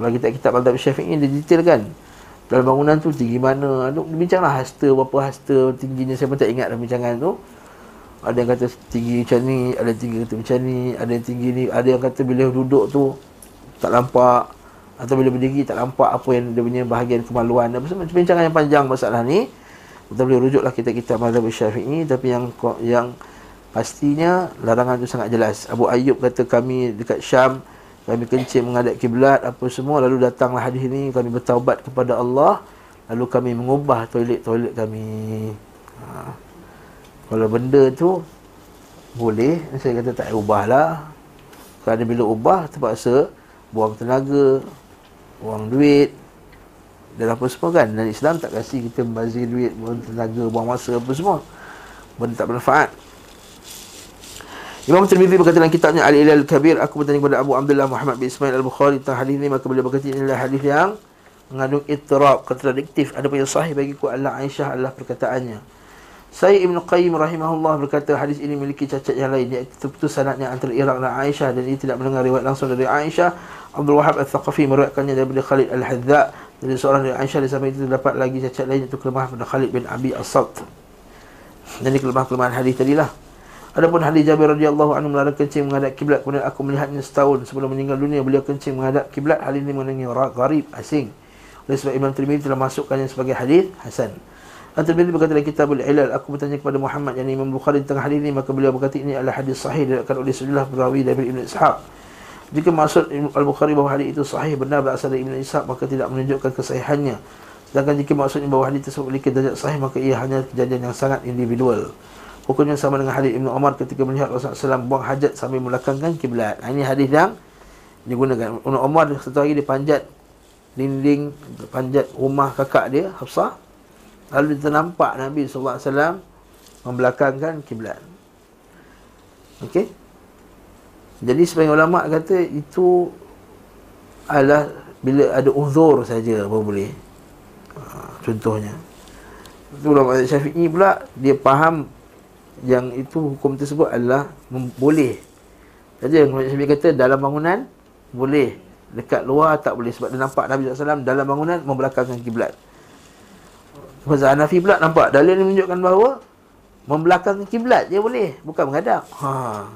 Kalau kita kitab Al-Tab Syafi'i dia detail kan dalam bangunan tu tinggi mana Aduh, bincanglah hasta berapa hasta tingginya saya pun tak ingat dalam bincangan tu. Ada yang kata tinggi macam ni ada yang tinggi kata macam ni ada yang tinggi ni ada yang kata bila duduk tu tak nampak atau bila berdiri tak nampak apa yang dia punya bahagian kemaluan. Apa semua perbincangan yang panjang masalah ni. Kita boleh rujuklah kita kita mazhab Syafi'i tapi yang yang pastinya larangan itu sangat jelas. Abu Ayyub kata kami dekat Syam kami kencing menghadap kiblat apa semua. Lalu datanglah hadis ini kami bertaubat kepada Allah. Lalu kami mengubah toilet-toilet kami. Ha. kalau benda tu boleh saya kata tak ubahlah. Kerana bila ubah terpaksa buang tenaga buang duit dan apa semua kan. Dan Islam tak kasi kita membazir duit buang tenaga buang masa apa semua. Benda tak bermanfaat Imam Tirmidzi berkata dalam kitabnya Al-Ilal Kabir aku bertanya kepada Abu Abdullah Muhammad bin Ismail Al-Bukhari tentang hadis ini maka beliau berkata inilah hadis yang mengandung ittirab kontradiktif. Ada yang sahih bagiku Allah Aisyah adalah perkataannya. Saya Ibn Qayyim rahimahullah berkata hadis ini memiliki cacat yang lain iaitu terputus sanadnya antara Iraq dan Aisyah dan ia tidak mendengar riwayat langsung dari Aisyah. Abdul Wahab Al-Thaqafi meriwayatkannya daripada Khalid Al-Hadza dari seorang dari Aisyah di samping itu terdapat lagi cacat lain iaitu kelemahan pada Khalid bin Abi As-Salt jadi kelemahan-kelemahan hadis tadilah Adapun hadis Jabir radhiyallahu anhu melarang kencing menghadap kiblat kemudian aku melihatnya setahun sebelum meninggal dunia beliau kencing menghadap kiblat. Hadis ini mengenai gharib asing. Oleh sebab Imam Tirmidzi telah masukkannya sebagai hadis hasan. Al-Tirmidzi berkata dalam kitab Al-Ilal Aku bertanya kepada Muhammad yang Imam Bukhari tentang hadis ini Maka beliau berkata ini adalah hadis sahih Diriwayatkan oleh sejumlah perawi dari Ibn Ishaq. Jika maksud Al-Bukhari bahawa hadis itu sahih Benar berasal dari Ibn Ishaq Maka tidak menunjukkan kesahihannya. Sedangkan jika maksudnya bahawa hadis tersebut memiliki derajat sahih Maka ia hanya kejadian yang sangat individual Hukumnya sama dengan hadis Ibn Umar ketika melihat Rasulullah SAW buang hajat sambil melakangkan kiblat. Ini hadis yang dia gunakan Ibn Umar satu hari dia panjat dinding panjat rumah kakak dia Hafsah. Lalu dia ternampak Nabi SAW membelakangkan kiblat. Okey? Jadi sebagian ulama kata itu adalah bila ada uzur saja baru boleh. Ha, contohnya. Itu ulama Syafi'i pula dia faham yang itu hukum tersebut adalah mem- boleh. Saja ulama Syafi'i kata dalam bangunan boleh. Dekat luar tak boleh sebab dia nampak Nabi SAW dalam bangunan membelakangkan kiblat. Mazhab Hanafi pula nampak dalil yang menunjukkan bahawa membelakangkan kiblat dia boleh bukan menghadap. Ha.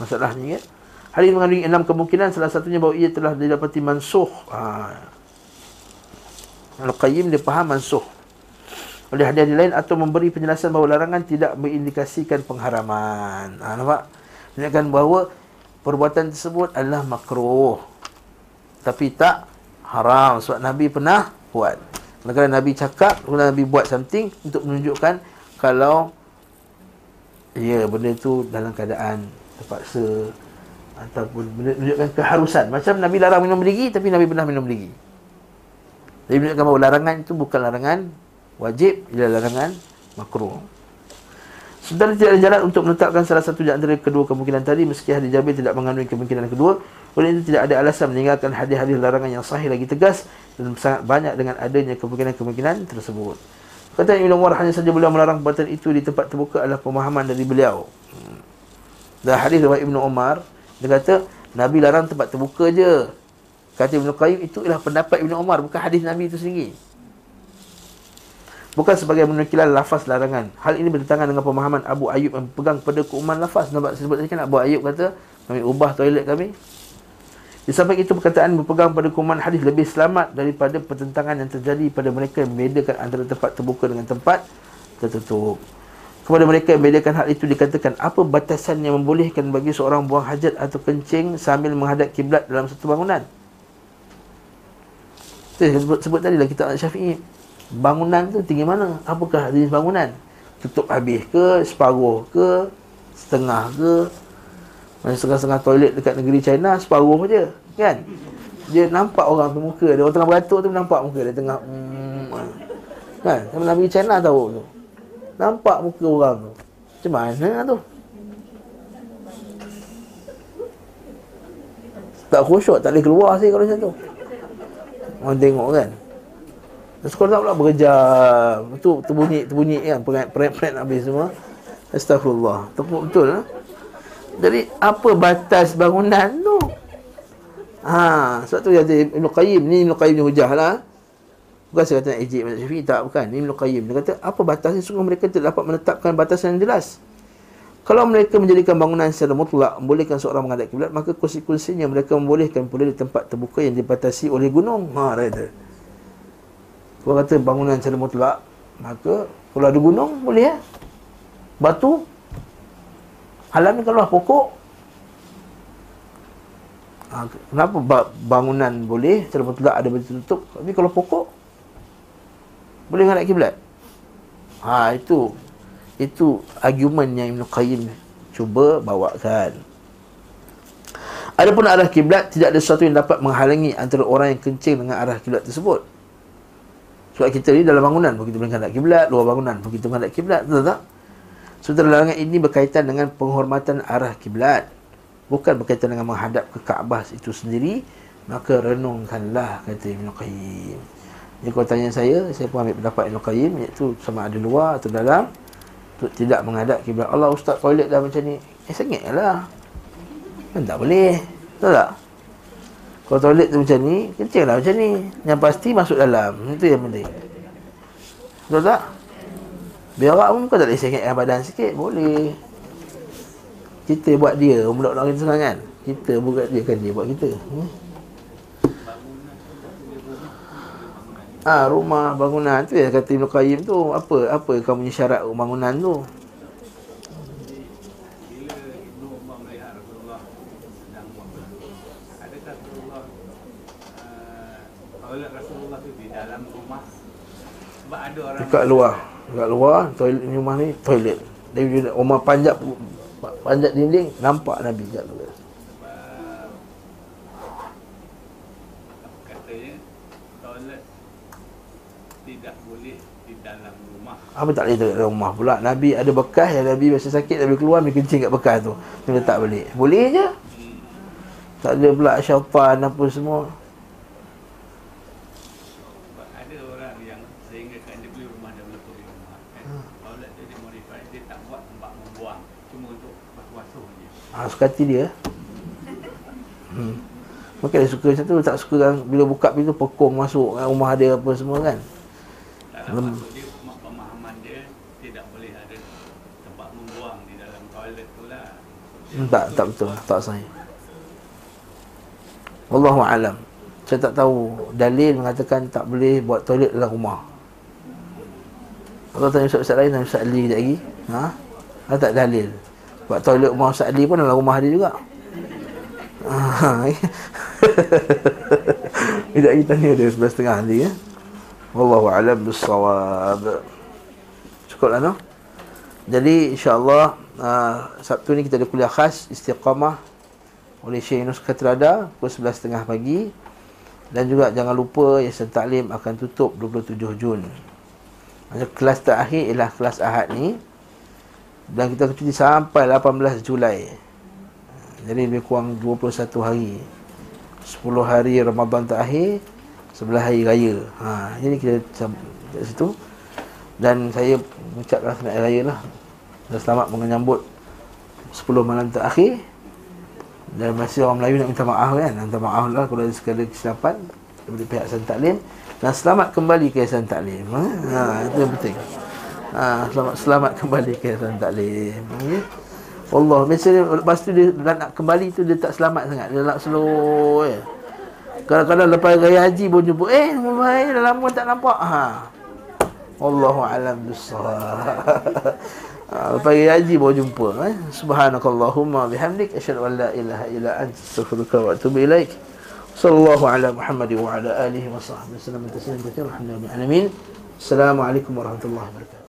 Masalahnya kan Hadis mengandungi enam kemungkinan Salah satunya bahawa ia telah didapati mansuh. Ha. Al-Qayyim dia faham mansuh Oleh hadis lain Atau memberi penjelasan bahawa larangan Tidak mengindikasikan pengharaman. Ha, Nampak? Menunjukkan bahawa Perbuatan tersebut adalah makruh Tapi tak haram. Sebab Nabi pernah buat. Kalau Nabi cakap Kalau Nabi buat something Untuk menunjukkan Kalau Ya benda itu dalam keadaan terpaksa ataupun menunjukkan keharusan. Macam Nabi larang minum lagi tapi Nabi pernah minum lagi jadi menunjukkan bahawa larangan itu bukan larangan wajib ialah larangan makruh Sebenarnya tidak ada jalan untuk menetapkan salah satu di antara kedua kemungkinan tadi meski hadis Jabir tidak mengandungi kemungkinan kedua oleh itu tidak ada alasan meninggalkan hadis-hadis larangan yang sahih lagi tegas dan sangat banyak dengan adanya kemungkinan-kemungkinan tersebut Kata Ibn Umar hanya saja beliau melarang perbuatan itu di tempat terbuka adalah pemahaman dari beliau. Hmm. Dan hadis riwayat Ibn Umar dia kata Nabi larang tempat terbuka je. Kata Ibn Qayyim itu ialah pendapat Ibn Umar bukan hadis Nabi itu sendiri. Bukan sebagai menukilan lafaz larangan. Hal ini bertentangan dengan pemahaman Abu Ayyub yang pegang pada keumuman lafaz. Nampak sebut tadi kan Abu Ayyub kata kami ubah toilet kami. Di samping itu perkataan berpegang pada kuman hadis lebih selamat daripada pertentangan yang terjadi pada mereka yang membedakan antara tempat terbuka dengan tempat tertutup. Kepada mereka yang membedakan hal itu dikatakan apa batasan yang membolehkan bagi seorang buang hajat atau kencing sambil menghadap kiblat dalam satu bangunan. Saya sebut, sebut tadi lah kita Syafi'i. Bangunan tu tinggi mana? Apakah jenis bangunan? Tutup habis ke? Separuh ke? Setengah ke? Macam setengah-setengah toilet dekat negeri China Separuh je Kan Dia nampak orang tu muka dia Orang tengah beratuk tu nampak muka dia Tengah hmm, Kan Sama Nabi China tahu tu Nampak muka orang tu Macam mana tu Tak khusyuk Tak boleh keluar sih kalau macam tu Orang tengok kan Sekolah tak pula berjam Tu terbunyi Terbunyi kan Peret-peret habis semua Astagfirullah Tepuk betul lah Jadi apa batas bangunan tu? Ha, sebab tu kata Ibn Qayyim ni Ibn Qayyim ni hujah lah. Bukan saya kata ejek Mazhab Syafi'i tak bukan. Ni Ibn Qayyim dia kata apa batasnya sungguh mereka tidak dapat menetapkan batasan yang jelas. Kalau mereka menjadikan bangunan secara mutlak membolehkan seorang menghadap kiblat maka konsekuensinya mereka membolehkan pula di tempat terbuka yang dibatasi oleh gunung. Ha kata. Kalau kata bangunan secara mutlak maka kalau ada gunung boleh ya. Batu Halam ni kalau pokok. Ha, Kenapa bangunan boleh Secara mutlak ada batu tutup Tapi kalau pokok Boleh ngadap kiblat. Ha itu Itu argument yang Ibn Qayyim Cuba bawakan. Adapun arah kiblat Tidak ada sesuatu yang dapat menghalangi Antara orang yang kencing dengan arah kiblat tersebut Sebab kita ni dalam bangunan Pun kita boleh ngadap kiblat Luar bangunan pun kita ngadap kiblat Betul tak? Saudara larangan ini berkaitan dengan penghormatan arah kiblat. Bukan berkaitan dengan menghadap ke Kaabah itu sendiri. Maka renungkanlah, kata Ibn Qayyim. Jadi kalau tanya saya, saya pun ambil pendapat Ibn Qayyim, iaitu sama ada luar atau dalam. Untuk tidak menghadap kiblat. Allah Ustaz toilet dah macam ni. Eh, sengit lah. Kan tak boleh. Betul tak? Kalau toilet tu macam ni, kencing lah macam ni. Yang pasti masuk dalam. Itu yang penting. Betul tak? Berak pun kau tak boleh sengitkan badan sikit Boleh Kita buat dia Budak-budak kita senang kan Kita buat dia kan dia buat kita hmm? Ah, rumah bangunan tu ya kata Ibn Qayyim tu apa apa kamu punya syarat bangunan tu dekat luar. Dekat luar toilet rumah ni toilet. Dia rumah panjat panjat dinding nampak nabi jat luar. Katanya toilet tidak boleh di dalam rumah. Apa tak boleh di rumah pula? Nabi ada bekas yang nabi masa sakit nabi keluar nabi kencing kat bekas tu. Dia letak balik. Boleh je. Hmm. Tak ada pula syafan apa semua. Ha, Suka hati dia hmm. Mungkin dia suka macam tu Tak suka kan Bila buka pintu pekong masuk kan, Rumah dia apa semua kan Dalam Lem- maksud dia, pema- pemahaman dia tidak boleh ada tempat membuang di dalam toilet tu lah. hmm, Tak tak betul Tak sahih Wallahu alam. Saya tak tahu dalil mengatakan tak boleh buat toilet dalam rumah. Kalau tanya ustaz-ustaz lain, tanya Ustaz Ali kejap lagi. Ha? Ada tak dalil? Buat toilet rumah Ustaz Ali pun dalam rumah dia juga. Ha. [LAUGHS] Kejap lagi tanya dia sebelah setengah nanti ya. Wallahu alam bissawab. Cukup lah no? Jadi insyaAllah uh, Sabtu ni kita ada kuliah khas Istiqamah oleh Syekh Yunus Katrada pukul 11.30 pagi dan juga jangan lupa Yayasan Taklim akan tutup 27 Jun. Kelas terakhir ialah kelas Ahad ni dan kita cuti sampai 18 Julai. Jadi lebih kurang 21 hari. 10 hari Ramadan terakhir, 11 hari raya. Ha, jadi kita kat situ dan saya mengucapkan selamat raya lah. Dan selamat menyambut 10 malam terakhir dan masih orang Melayu nak minta maaf kan Minta maaf lah kalau ada segala kesilapan Daripada pihak Yayasan Taklim Dan selamat kembali ke Yayasan Taklim ha? ha, Itu yang penting ha, selamat, selamat kembali ke Yayasan Taklim okay? Allah Biasanya lepas tu dia nak kembali tu Dia tak selamat sangat Dia nak slow ya. Kadang-kadang lepas gaya haji pun jumpa Eh Mumbai dah lama tak nampak ha. Wallahu alam bissawab. [LAUGHS] Ah, Lepas hari haji baru jumpa eh? Subhanakallahumma bihamdik Asyadu an la ilaha illa anta Astaghfiruka wa atubu ilaik Sallallahu ala Muhammad wa ala alihi wa sahbihi warahmatullahi wabarakatuh Assalamualaikum warahmatullahi wabarakatuh